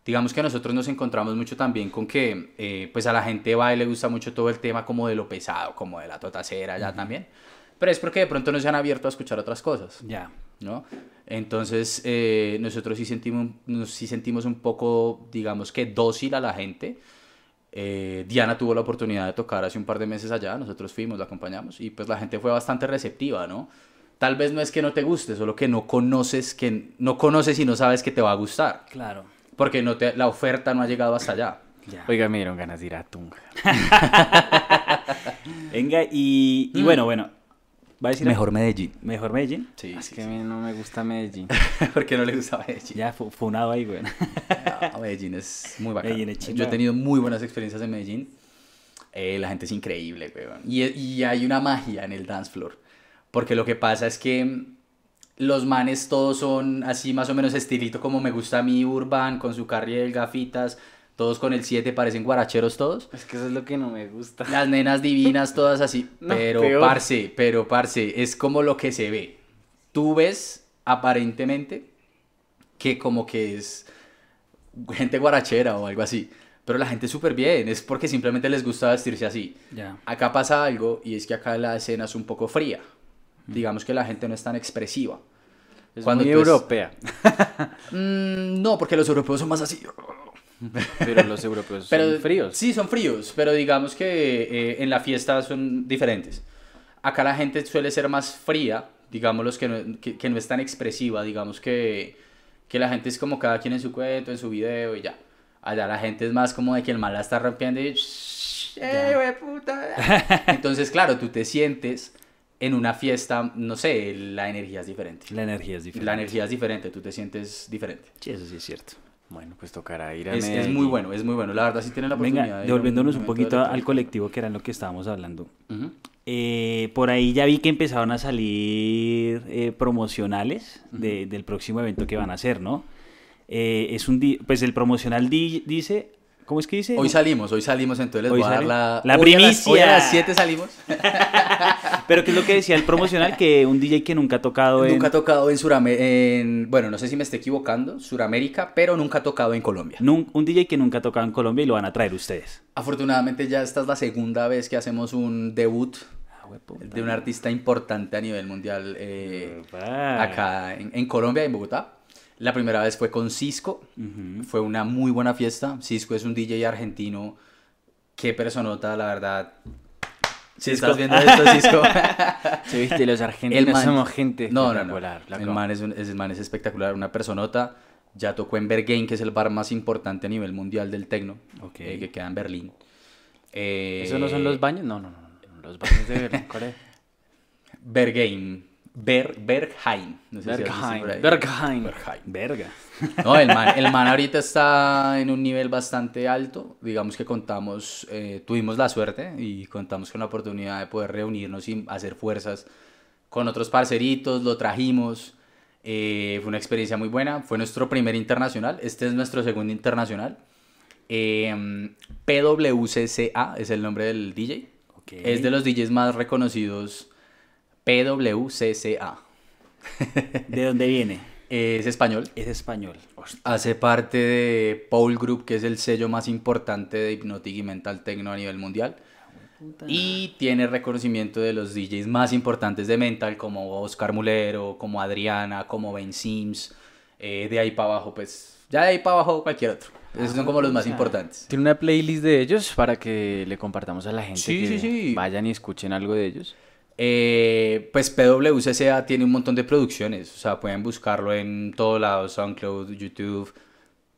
Digamos que nosotros nos encontramos mucho también con que eh, pues a la gente va y le gusta mucho todo el tema como de lo pesado, como de la totacera ya también. Pero es porque de pronto no se han abierto a escuchar otras cosas. Ya. ¿no? Entonces, eh, nosotros sí sentimos, nos- sí sentimos un poco, digamos que dócil a la gente. Eh, Diana tuvo la oportunidad de tocar hace un par de meses allá, nosotros fuimos, la acompañamos y pues la gente fue bastante receptiva, ¿no? Tal vez no es que no te guste, solo que no conoces, que no conoces y no sabes que te va a gustar, Claro. Porque no te, la oferta no ha llegado hasta allá. Ya. Oiga, me dieron ganas de ir a Tunja. (laughs) Venga, y, y Mm. bueno, bueno. ¿Va a decir algo? Mejor Medellín. Mejor Medellín. Sí, Es sí, que a mí no me gusta Medellín. sí. (laughs) porque no le gusta Medellín. Ya fu- funado ahí, güey. No, Medellín es muy bacán. Medellín es. Yo he tenido muy buenas experiencias en Medellín. Eh, la gente es increíble, weón. Y, y hay una magia en el dance floor. Porque lo que pasa es que los manes todos son así más o menos estilito como me gusta a mí, Urban, con su carriel, gafitas, todos con el 7, parecen guaracheros todos. Es que eso es lo que no me gusta. Las nenas divinas, todas así. (laughs) No, pero, peor. parce, pero, parce, es como lo que se ve. Tú ves, aparentemente, que como que es gente guarachera o algo así. Pero la gente es súper bien, es porque simplemente les gusta vestirse así. Acá pasa algo y es que acá la escena es un poco fría. Digamos que la gente no es tan expresiva. Es Cuando muy tú es- europea. (laughs) Mm, no, porque los europeos son más así. Pero los europeos Pero, son fríos. Sí, son fríos, pero digamos que eh, en la fiesta son diferentes. Acá la gente suele ser más fría, digamos los que no, que, que no es tan expresiva, digamos que, que la gente es como cada quien en su cuento, en su video y ya. Allá la gente es más como de que el mal la está rompiendo y... Entonces, claro, tú te sientes en una fiesta, no sé, la energía es diferente. La energía es diferente. La energía es diferente, tú te sientes diferente. Sí, eso sí es cierto. Bueno, pues tocará ir a Es, es muy bueno, es muy bueno. La verdad, sí tienen la oportunidad. Venga, de devolviéndonos un poquito al colectivo, que era en lo que estábamos hablando. Eh, por ahí ya vi que empezaron a salir eh, promocionales de- del próximo evento que van a hacer, ¿no? Eh, es un di- pues el promocional di- dice, ¿cómo es que dice? Hoy salimos, hoy salimos, entonces les Hoy voy a dar la... La primicia. Hoy a las 7 salimos. (laughs) Pero ¿qué es lo que decía el promocional? Que un DJ que nunca ha tocado en... Nunca ha tocado en Suramérica, en... Bueno, no sé si me estoy equivocando, Suramérica, pero nunca ha tocado en Colombia. nun- un DJ que nunca ha tocado en Colombia y lo van a traer ustedes. Afortunadamente ya esta es la segunda vez que hacemos un debut Ah, de un artista importante a nivel mundial eh, acá en, en Colombia, en Bogotá. La primera vez fue con Cisco, Ujú. fue una muy buena fiesta. Cisco es un DJ argentino, qué personota, la verdad. Si Cisco. estás viendo esto, Cisco. (laughs) Sí, viste, los argentinos man- somos gente No, no, no. espectacular, El man es, un- el man es espectacular, una personota. Ya tocó en Berghain, que es el bar más importante a nivel mundial del tecno, Ok. eh, que queda en Berlín. Eh, ¿Eso no son los baños? No, no, no. no, Los baños de Berlín. ¿Cuál es? (laughs) Berghain. Ber, Berghain. No sé si Berghain. ahí. Berghain. Berghain. Verga. (laughs) No, el man, el man (laughs) ahorita está en un nivel bastante alto. Digamos que contamos, eh, tuvimos la suerte y contamos con la oportunidad de poder reunirnos y hacer fuerzas con otros parceritos, lo trajimos. eh, fue una experiencia muy buena. Fue nuestro primer internacional. Este es nuestro segundo internacional. Eh, PWCCA es el nombre del DJ. Ok. Es de los DJs más reconocidos. PWCCA. ¿De dónde viene? Es español. Es español. Hace parte de Paul Group, que es el sello más importante de Hypnotic y Mental Techno a nivel mundial. Y tiene reconocimiento de los DJs más importantes de Mental, como Oscar Mulero, como Adriana, como Ben Sims. Eh, de ahí para abajo, pues, ya de ahí para abajo cualquier otro. Esos son como los más importantes. ¿Tiene una playlist de ellos para que le compartamos a la gente Sí, que sí, sí. vayan y escuchen algo de ellos? Eh, pues PWCCA tiene un montón de producciones, o sea, pueden buscarlo en todos lados, SoundCloud, YouTube,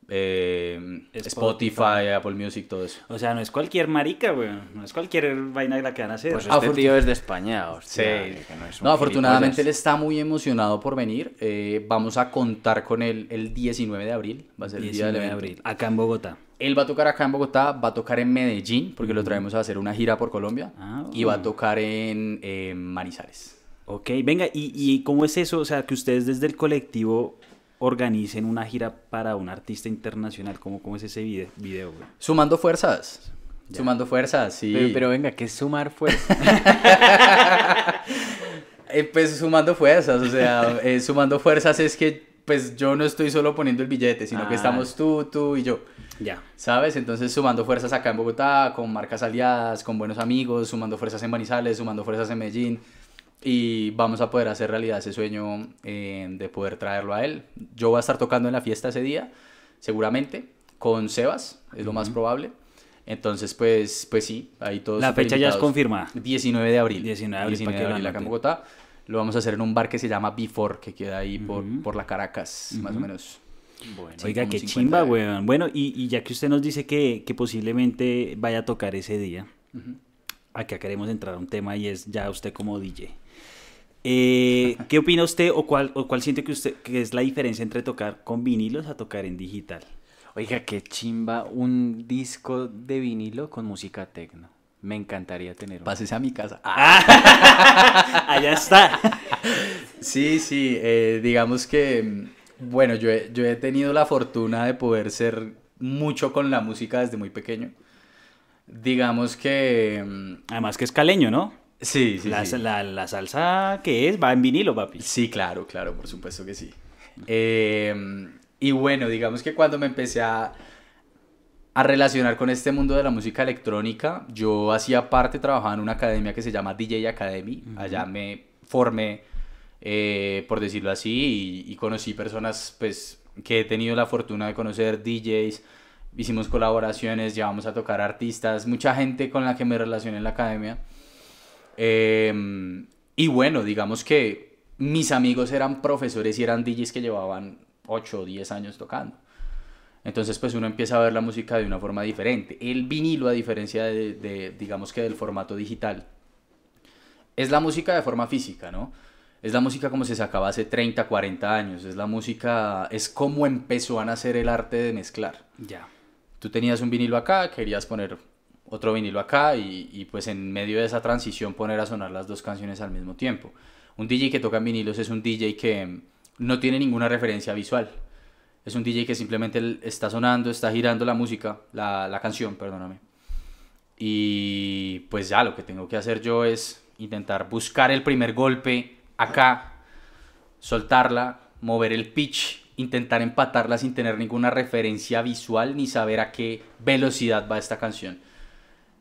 eh, Spotify. Spotify, Apple Music, todo eso. O sea, no es cualquier marica, güey. No es cualquier vaina la que van a hacer. Pues Ah, este afortun- tío es de España, Sí. que no, es un No, afortunadamente él está muy emocionado por venir. eh, vamos a contar con él el 19 de abril, va a ser el día 19 del de evento. abril. Acá en Bogotá. Él va a tocar acá en Bogotá, va a tocar en Medellín, porque lo traemos a hacer una gira por Colombia, Ah, y va a tocar en eh, Manizales. Ok, venga, ¿y, ¿y cómo es eso? O sea, que ustedes desde el colectivo organicen una gira para un artista internacional? ¿Cómo, cómo es ese video, video güey? Sumando fuerzas. Sumando fuerzas, sí. Pero, pero venga, ¿qué es sumar fuerza? (laughs) Eh, pues sumando fuerzas, o sea, eh, sumando fuerzas es que pues yo no estoy solo poniendo el billete, sino que Ah. estamos tú, tú y yo. Ya. ¿Sabes? Entonces sumando fuerzas acá en Bogotá, con marcas aliadas, con buenos amigos, sumando fuerzas en Manizales, sumando fuerzas en Medellín. Y vamos a poder hacer realidad ese sueño eh, de poder traerlo a él. Yo voy a estar tocando en la fiesta ese día, seguramente, con Sebas, es lo más probable. Entonces, pues, pues sí, ahí todos. La fecha ya es confirmada. 19 de abril. 19 de abril, para que lo acá en. Bogotá. Lo vamos a hacer en un bar que se llama Before, que queda ahí por, por la Caracas, más o menos. Bueno, Sí, Oiga, qué 50 chimba, weón. Bueno, y, y ya que usted nos dice que, que posiblemente vaya a tocar ese día, Ujú. acá queremos entrar a un tema y es ya usted como DJ. Eh, (laughs) ¿Qué opina usted o cuál, o cuál siente que usted que es la diferencia entre tocar con vinilos a tocar en digital? Oiga, qué chimba un disco de vinilo con música tecno. Me encantaría tener uno. Pásese a mi casa. (laughs) (laughs) Allá está. Sí, sí, eh, digamos que, mm, bueno, yo he, yo he tenido la fortuna de poder ser mucho con la música desde muy pequeño. Digamos que, mm, Además que es caleño, ¿no? sí, sí, la, sí. la- la salsa que es va en vinilo, papi. Sí, claro, claro, por supuesto que sí. Eh, y bueno, digamos que cuando me empecé a, a relacionar con este mundo de la música electrónica, yo hacía parte, trabajaba en una academia que se llama DJ Academy. Allá me formé, eh, por decirlo así, y, y conocí personas pues, que he tenido la fortuna de conocer, DJs. Hicimos colaboraciones, llevamos a tocar artistas, mucha gente con la que me relacioné en la academia. Eh, y bueno, digamos que mis amigos eran profesores y eran DJs que llevaban 8 o 10 años tocando. Entonces, pues uno empieza a ver la música de una forma diferente. El vinilo, a diferencia de, de, digamos que del formato digital, es la música de forma física, ¿no? Es la música como se sacaba hace 30, 40 años. Es la música, es como empezó a nacer el arte de mezclar. Ya. Tú tenías un vinilo acá, querías poner otro vinilo acá y, y, pues en medio de esa transición poner a sonar las dos canciones al mismo tiempo. Un DJ que toca en vinilos es un DJ que no tiene ninguna referencia visual. Es un DJ que simplemente está sonando, está girando la música, la, la canción, perdóname. Y pues ya lo que tengo que hacer yo es intentar buscar el primer golpe acá, soltarla, mover el pitch, intentar empatarla sin tener ninguna referencia visual ni saber a qué velocidad va esta canción.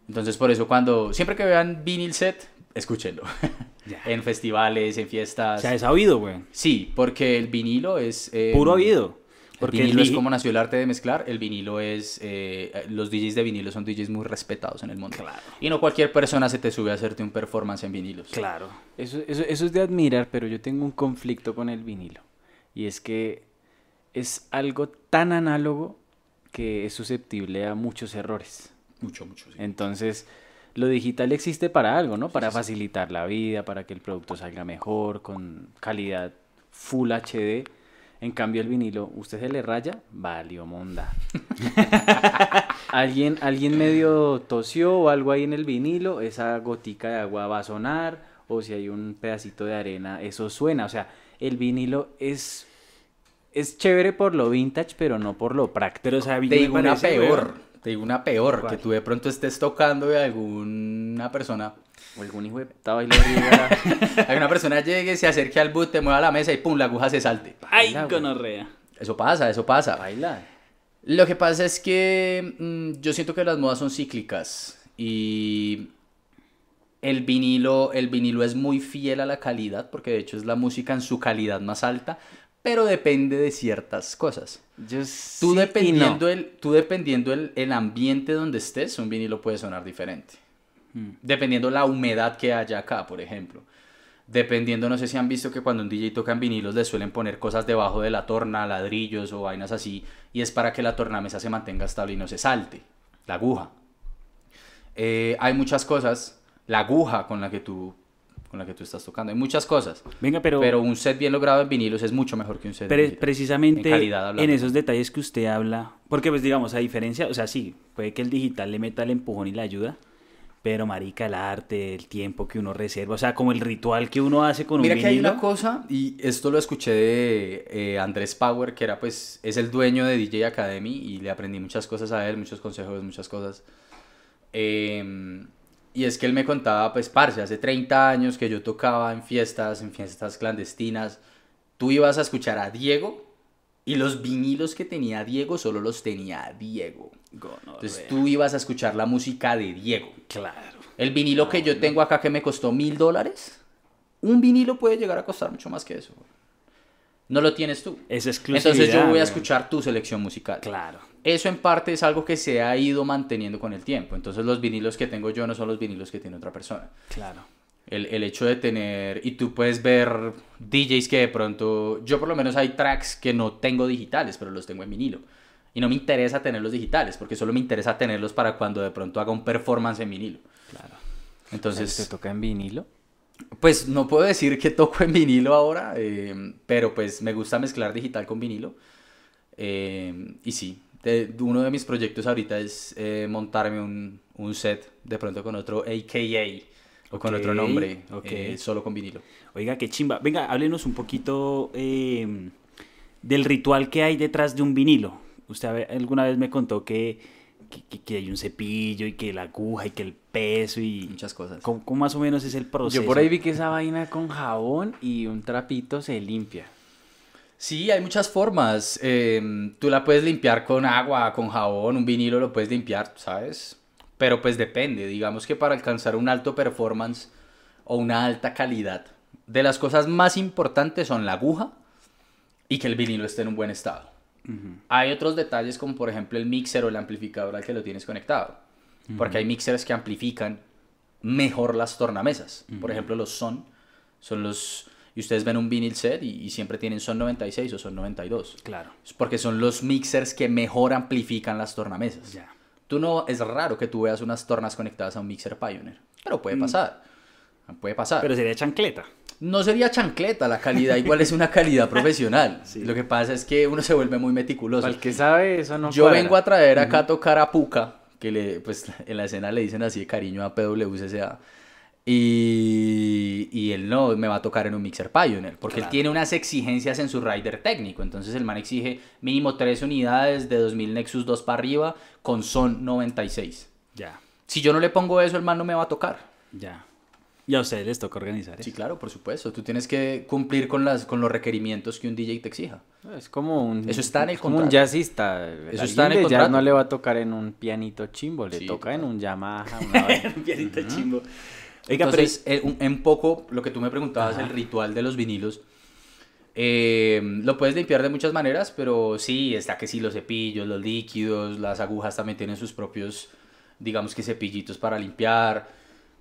Entonces por eso cuando, siempre que vean vinil set, escúchenlo. (laughs) Ya. en festivales, en O fiestas. sea, es oído, güey. Sí, porque el vinilo es... eh, Puro oído. Porque vinilo el es como nació el arte de mezclar, el vinilo es... eh, los DJs de vinilo son DJs muy respetados en el mundo. Claro. Y no cualquier persona se te sube a hacerte un performance en vinilos. Claro. Eso, eso, eso es de admirar, pero yo tengo un conflicto con el vinilo. Y es que es algo tan análogo que es susceptible a muchos errores. Mucho, mucho. sí. Entonces, lo digital existe para algo, ¿no? Para facilitar la vida, para que el producto salga mejor, con calidad Full HD. En cambio, el vinilo, usted se le raya, valió monda. (laughs) alguien, alguien medio tosió o algo ahí en el vinilo, esa gotica de agua va a sonar, o si hay un pedacito de arena, eso suena. O sea, el vinilo es, es chévere por lo vintage, pero no por lo práctico. Pero, o sea, Te digo una peor, te digo una peor, ¿Cuál? que tú de pronto estés tocando y alguna persona, O algún hijo de puta baile arriba. alguna (laughs) persona llegue, se acerque al boot, te mueva la mesa y pum, la aguja se salte. Ay, Baila, güey. gonorrea. Eso pasa, eso pasa. Baila. Lo que pasa es que mm, yo siento que las modas son cíclicas y el vinilo, el vinilo es muy fiel a la calidad, porque de hecho es la música en su calidad más alta, pero depende de ciertas cosas. Yo Tú sí y dependiendo, no. el, tú dependiendo el, el ambiente donde estés, un vinilo puede sonar diferente. Dependiendo la humedad que haya acá, por ejemplo. Dependiendo, no sé si han visto que cuando un DJ toca en vinilos le suelen poner cosas debajo de la torna, ladrillos o vainas así, y es para que la tornamesa se mantenga estable y no se salte, la aguja. Eh, hay muchas cosas, la aguja con la que tú con la que tú estás tocando, hay muchas cosas, Venga, pero, pero un set bien logrado en vinilos es mucho mejor que un set pre- digital. precisamente en calidad en esos detalles que usted habla, porque pues digamos, a diferencia, o sea, sí, puede que el digital le meta el empujón y la ayuda, Pero, marica, el arte, el tiempo que uno reserva, o sea, como el ritual que uno hace con Mira un que hay una cosa, y esto lo escuché de eh, Andrés Power, que era pues, es el dueño de DJ Academy, y le aprendí muchas cosas a él, muchos consejos, muchas cosas. Eh, y es que él me contaba, pues, parce, hace 30 años que yo tocaba en fiestas, en fiestas clandestinas, tú ibas a escuchar a Diego, y los vinilos que tenía Diego solo los tenía Diego. Entonces tú ibas a escuchar la música de Diego. Claro. El vinilo que yo tengo acá que me costó mil dólares, un vinilo puede llegar a costar mucho más que eso. No lo tienes tú. Es exclusividad. Entonces yo voy a escuchar tu selección musical. Claro. Eso en parte es algo que se ha ido manteniendo con el tiempo. Entonces los vinilos que tengo yo no son los vinilos que tiene otra persona. Claro. El, el hecho de tener, y tú puedes ver DJs que de pronto, yo por lo menos hay tracks que no tengo digitales, pero los tengo en vinilo. Y no me interesa tenerlos digitales, porque solo me interesa tenerlos para cuando de pronto haga un performance en vinilo. Claro. Entonces, ¿Te toca en vinilo? pues no puedo decir que toco en vinilo ahora, eh, pero pues me gusta mezclar digital con vinilo. Eh, y sí, de- uno de mis proyectos ahorita es eh, montarme un, un set de pronto con otro AKA o con otro nombre, ok. eh, solo con vinilo. Oiga, qué chimba. Venga, háblenos un poquito eh, del ritual que hay detrás de un vinilo. Usted alguna vez me contó que, que, que- que hay un cepillo y que la aguja y que el peso y... Muchas cosas. ¿Cómo, cómo más o menos es el proceso? Yo por ahí vi que esa vaina con jabón y un trapito se limpia. Sí, hay muchas formas. Eh, tú la puedes limpiar con agua, con jabón, un vinilo lo puedes limpiar, ¿sabes? Pero pues depende. Digamos que para alcanzar un alto performance o una alta calidad, de las cosas más importantes son la aguja y que el vinilo esté en un buen estado. Hay otros detalles como por ejemplo el mixer o el amplificador al que lo tienes conectado. Porque hay mixers que amplifican mejor las tornamesas. Por ejemplo, los Son son los... Y ustedes ven un vinil set y, y siempre tienen Son 96 o Son 92. Claro. Es porque son los mixers que mejor amplifican las tornamesas. Ya. Tú no... Es raro que tú veas unas tornas conectadas a un mixer Pioneer. Pero puede pasar. Puede pasar. Pero sería chancleta. No sería chancleta, la calidad igual es una calidad (laughs) profesional. Lo que pasa es que uno se vuelve muy meticuloso. El que sabe, eso no Yo cuadra. vengo a traer acá a tocar a Puka, que le, pues en la escena le dicen así de cariño a PWCCA. Y, y él no me va a tocar en un mixer Pioneer, porque él Claro. tiene unas exigencias en su rider técnico. Entonces el man exige mínimo 3 unidades de 2000 Nexus 2 para arriba con son 96. Ya. Si yo no le pongo eso, el man no me va a tocar. Ya. Y a ustedes les toca organizar eso. Sí, claro, por supuesto. Tú tienes que cumplir con, las, con los requerimientos que un DJ te exija. Es como un... Eso está en el como un contrato. jazzista. Eso está en el contrato. no le va a tocar en un pianito chimbo, le Sí, toca en total. un Yamaha, (laughs) una. Un pianito chimbo. Oiga, Entonces, eh, un, un poco lo que tú me preguntabas, el ritual de los vinilos, eh, lo puedes limpiar de muchas maneras, pero sí, está que sí, los cepillos, los líquidos, las agujas también tienen sus propios, digamos que cepillitos para limpiar.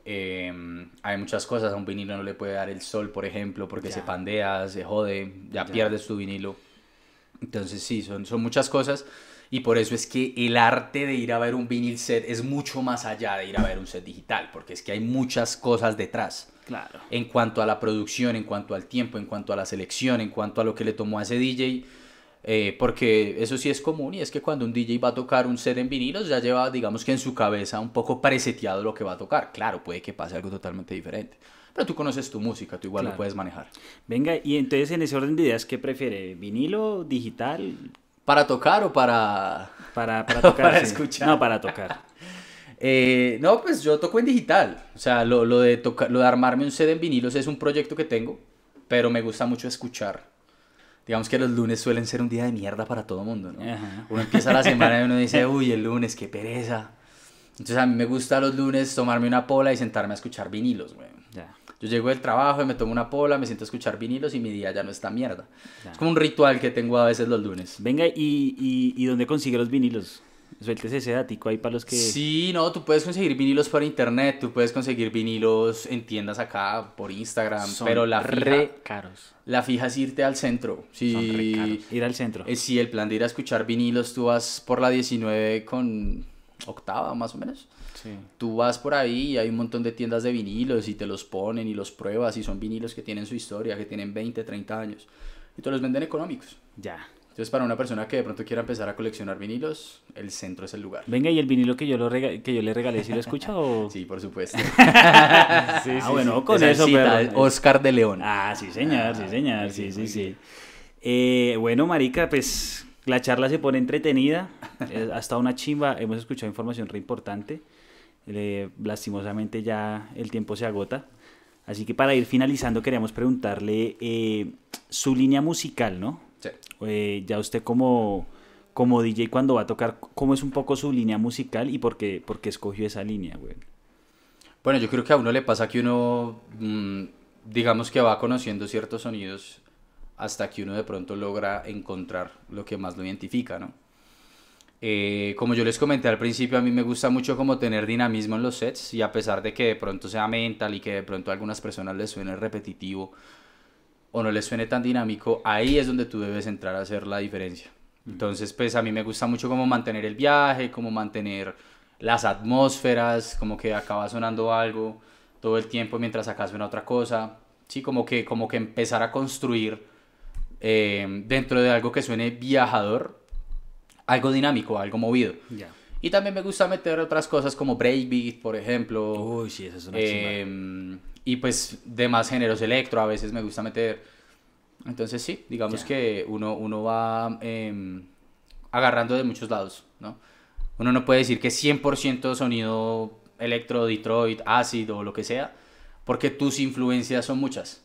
eh, hay muchas cosas, a un vinilo no le puede dar el sol, por ejemplo, porque Ya. se pandea, se jode, ya, Ya. pierdes tu vinilo. Entonces sí, son, son muchas cosas y por eso es que el arte de ir a ver un vinil set es mucho más allá de ir a ver un set digital, porque es que hay muchas cosas detrás Claro. en cuanto a la producción, en cuanto al tiempo, en cuanto a la selección, en cuanto a lo que le tomó a ese DJ. eh, porque eso sí es común y es que cuando un DJ va a tocar un set en vinilos ya lleva, digamos que en su cabeza un poco preseteado lo que va a tocar. Claro, puede que pase algo totalmente diferente. Pero tú conoces tu música, tú igual Claro. lo puedes manejar. Venga, y entonces en ese orden de ideas, ¿qué prefiere? ¿Vinilo, digital? ¿Para tocar o para...? Para, para (laughs) tocar. Para sí. escuchar. No, para tocar. (laughs) Eh, no, pues yo toco en digital. O sea, lo, lo de tocar, lo de armarme un set en vinilos es un proyecto que tengo, pero me gusta mucho escuchar. Digamos que los lunes suelen ser un día de mierda para todo mundo, ¿no? Ajá. Uno empieza la semana y uno dice, (laughs) uy, el lunes, qué pereza. Entonces a mí me gusta los lunes tomarme una pola y sentarme a escuchar vinilos, güey. Yo llego del trabajo y me tomo una pola, me siento a escuchar vinilos y mi día ya no está mierda. Ya. Es como un ritual que tengo a veces los lunes. Venga, ¿y, y, y dónde consigue los vinilos? Suéltese ese datico ahí para los que... Sí, no, tú puedes conseguir vinilos por internet, tú puedes conseguir vinilos en tiendas acá, por Instagram, Son pero la fija, re caros. la fija es irte al centro. Si, Son re caros. Ir al centro. eh, si el plan de ir a escuchar vinilos, tú vas por la 19 con octava más o menos. Sí. Tú vas por ahí y hay un montón de tiendas de vinilos y te los ponen y los pruebas y son vinilos que tienen su historia, que tienen 20, 30 años. Y te los venden económicos. Ya. Entonces, para una persona que de pronto quiera empezar a coleccionar vinilos, el centro es el lugar. Venga, ¿y el vinilo que yo, lo que yo le regalé, si lo escucha o...? (laughs) Sí, por supuesto. (laughs) ah, bueno, con Esa eso, cita, perro. Oscar de León. Ah, sí, señor, sí, Ah, señor, sí, sí, sí. Eh, bueno, marica, pues la charla se pone entretenida. (laughs) Eh, ha estado una chimba, hemos escuchado información re importante. Eh, lastimosamente ya el tiempo se agota. Así que para ir finalizando queríamos preguntarle eh, su línea musical, ¿no? Sí. Eh, ya usted como, como DJ cuando va a tocar, ¿cómo es un poco su línea musical y por qué, por qué escogió esa línea, güey? Bueno, yo creo que a uno le pasa que uno, mm, digamos que va conociendo ciertos sonidos hasta que uno de pronto logra encontrar lo que más lo identifica, ¿no? Eh, como yo les comenté al principio, a mí me gusta mucho como tener dinamismo en los sets y a pesar de que de pronto sea mental y que de pronto a algunas personas les suene repetitivo o no les suene tan dinámico, ahí es donde tú debes entrar a hacer la diferencia. Entonces, pues a mí me gusta mucho como mantener el viaje, como mantener las atmósferas, como que acaba sonando algo todo el tiempo mientras acá suena otra cosa. Sí, como que, como que empezar a construir eh, dentro de algo que suene viajador, algo dinámico, algo movido. Y también me gusta meter otras cosas como breakbeat, por ejemplo. Uy, sí, esa es una. Eh, y pues demás géneros electro a veces me gusta meter. Entonces sí, digamos que uno, uno va eh, agarrando de muchos lados, ¿no? Uno no puede decir que 100% sonido electro, Detroit, ácido o lo que sea, porque tus influencias son muchas.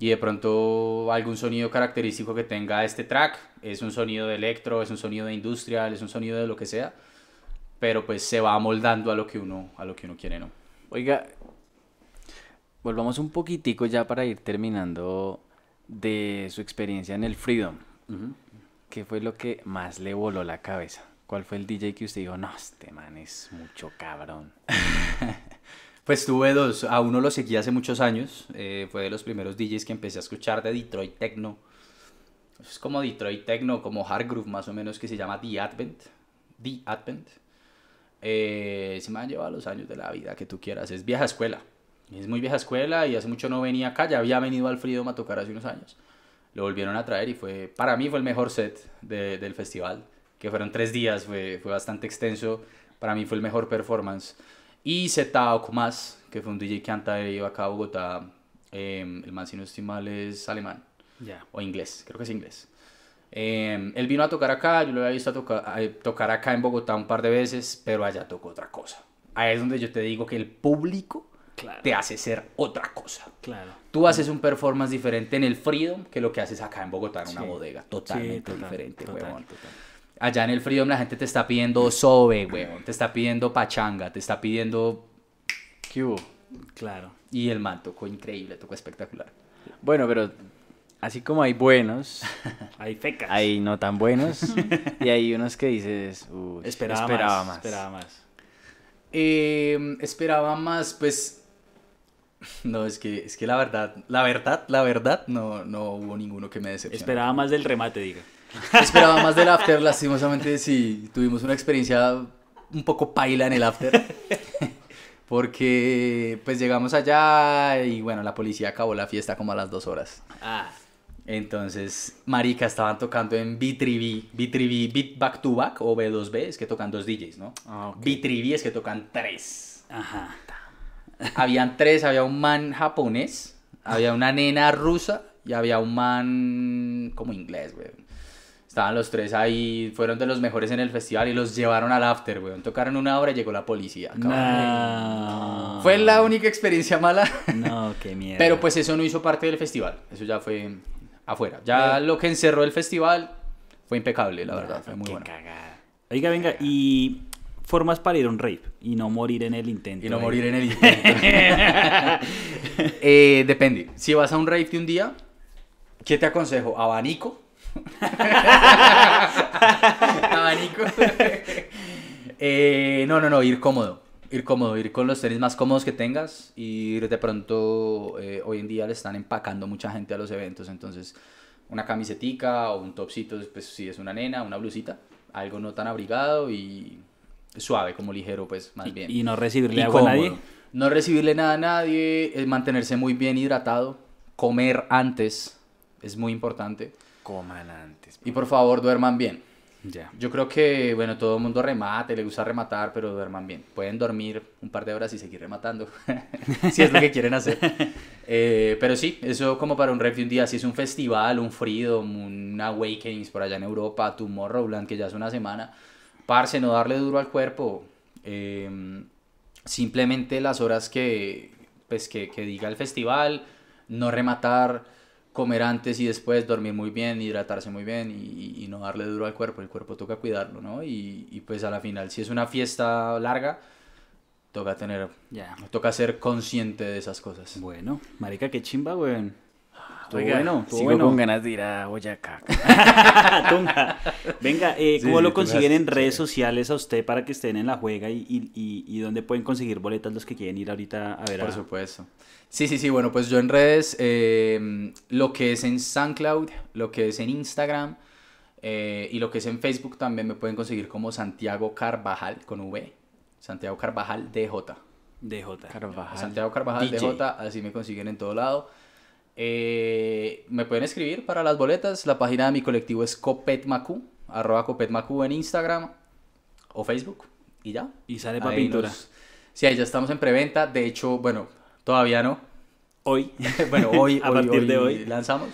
Y de pronto algún sonido característico que tenga este track es un sonido de electro, es un sonido de industrial, es un sonido de lo que sea, pero pues se va amoldando a lo que uno, a lo que uno quiere, ¿no? Oiga, volvamos un poquitico ya para ir terminando de su experiencia en el Freedom. ¿Qué fue lo que más le voló la cabeza? ¿Cuál fue el DJ que usted dijo, no, este man es mucho cabrón? (laughs) Pues tuve dos. A uno lo seguí hace muchos años. eh, fue de los primeros DJs que empecé a escuchar de Detroit Techno. Es como Detroit Techno, como Hard Groove más o menos, que se llama The Advent. The Advent. Eh, se me han llevado los años de la vida que tú quieras. Es vieja escuela. Es muy vieja escuela y hace mucho no venía acá. Ya había venido al Freedom a tocar hace unos años. Lo volvieron a traer y fue, para mí fue el mejor set de- del festival. Que fueron tres días, fue bastante extenso. Para mí fue el mejor performance. Y Zeta Okumas, que fue un DJ que antes iba acá a Bogotá. eh, el man, si no estoy mal, es alemán Ya. o inglés, creo que es inglés. Eh, él vino a tocar acá, yo lo había visto a toca- a tocar acá en Bogotá un par de veces, pero allá tocó otra cosa. Ahí es donde yo te digo que el público Claro. te hace ser otra cosa. Claro. Tú haces un performance diferente en el Freedom que lo que haces acá en Bogotá en una Sí. bodega. Sí, Totalmente total, diferente, total, total. Allá en el Freedom la gente te está pidiendo sobe, huevón. Te está pidiendo pachanga, te está pidiendo... ¿Qué hubo? Claro. Y el man tocó increíble, tocó espectacular. Bueno, pero así como hay buenos, (laughs) Hay fecas. hay no tan buenos, (laughs) y hay unos que dices, uy, Esperaba, esperaba más, más. Esperaba más. Eh, esperaba más, pues. (laughs) No, es que, es que la verdad, la verdad, la verdad, no, no hubo ninguno que me decepcionara. Esperaba más del remate, diga. Esperaba más del after, (laughs) lastimosamente sí, tuvimos una experiencia un poco paila en el after. (laughs) Porque pues llegamos allá y bueno, la policía acabó la fiesta como a las dos horas. Ah. Entonces, marica, estaban tocando en B3B, B3B, Beat Back to Back o B2B, es que tocan dos DJs, ¿no? Ah, ok. B3B es que tocan tres. Ajá. Habían tres, había un man japonés, había una nena rusa y había un man como inglés, güey. Estaban los tres ahí, fueron de los mejores en el festival y los llevaron al after, güey. Tocaron una hora y llegó la policía. No. Fue la única experiencia mala, No, qué mierda. pero pues eso no hizo parte del festival. Eso ya fue afuera. Ya lo que encerró el festival fue impecable, la verdad, fue muy Qué bueno. cagada. Oiga, venga, y formas para ir a un rave y no morir en el intento. Y no morir en el (laughs) intento. (laughs) Eh, depende. Si vas a un rave de un día, ¿qué te aconsejo? ¿Abanico? (laughs) ¿Abanico? Eh, no, no, no, ir cómodo. Ir cómodo, ir con los tenis más cómodos que tengas. Y ir de pronto, eh, hoy en día le están empacando mucha gente a los eventos. Entonces, una camisetica o un topsito, pues si es una nena, una blusita. Algo no tan abrigado y suave, como ligero, pues más Y- bien. y no recibirle Y agua a cómodo. nadie. No recibirle nada a nadie, es mantenerse muy bien hidratado, comer antes es muy importante. coman antes. Y por favor, duerman bien. Ya. Yo creo que, bueno, todo el mundo remate, le gusta rematar, pero duerman bien. Pueden dormir un par de horas y seguir rematando, (laughs) si es lo que quieren hacer. (laughs) Eh, pero sí, eso como para un ref de un día, si es un festival, un Freedom, un Awakenings por allá en Europa, Tomorrowland, que ya es una semana, parce, no darle duro al cuerpo. Eh, simplemente las horas que, pues, que, que diga el festival, no rematar comer antes y después, dormir muy bien, hidratarse muy bien y, y no darle duro al cuerpo. El cuerpo toca cuidarlo, ¿no? Y, y, pues a la final, si es una fiesta larga, toca tener, Ya. toca ser consciente de esas cosas. Bueno, marica, qué chimba, weón. Estuvo Oiga, bueno, estuvo sigo bueno. con ganas de ir a Boyacá. (laughs) Tunja. Venga, eh, Sí, ¿cómo lo consiguen en redes sociales a usted para que estén en la juega y, y, y, y dónde pueden conseguir boletas los que quieren ir ahorita a ver a... Por supuesto. Sí, sí, sí. Bueno, pues yo en redes, eh, lo que es en SoundCloud, lo que es en Instagram eh, y lo que es en Facebook también me pueden conseguir como Santiago Carvajal con V. Santiago Carvajal DJ. DJ. Carvajal. Santiago Carvajal DJ. DJ, así me consiguen en todo lado. Eh, me pueden escribir para las boletas. La página de mi colectivo es Copetmacu, arroba Copetmacu en Instagram o Facebook. Y ya. Y sale para pintura. nos- Sí, ahí ya estamos en preventa. De hecho, bueno, todavía no. Hoy. (laughs) bueno, hoy, (laughs) A hoy- partir de hoy. lanzamos.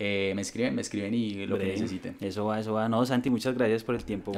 Eh, me escriben, me escriben y lo que necesiten. Eso va, eso va. No, Santi, muchas gracias por el tiempo.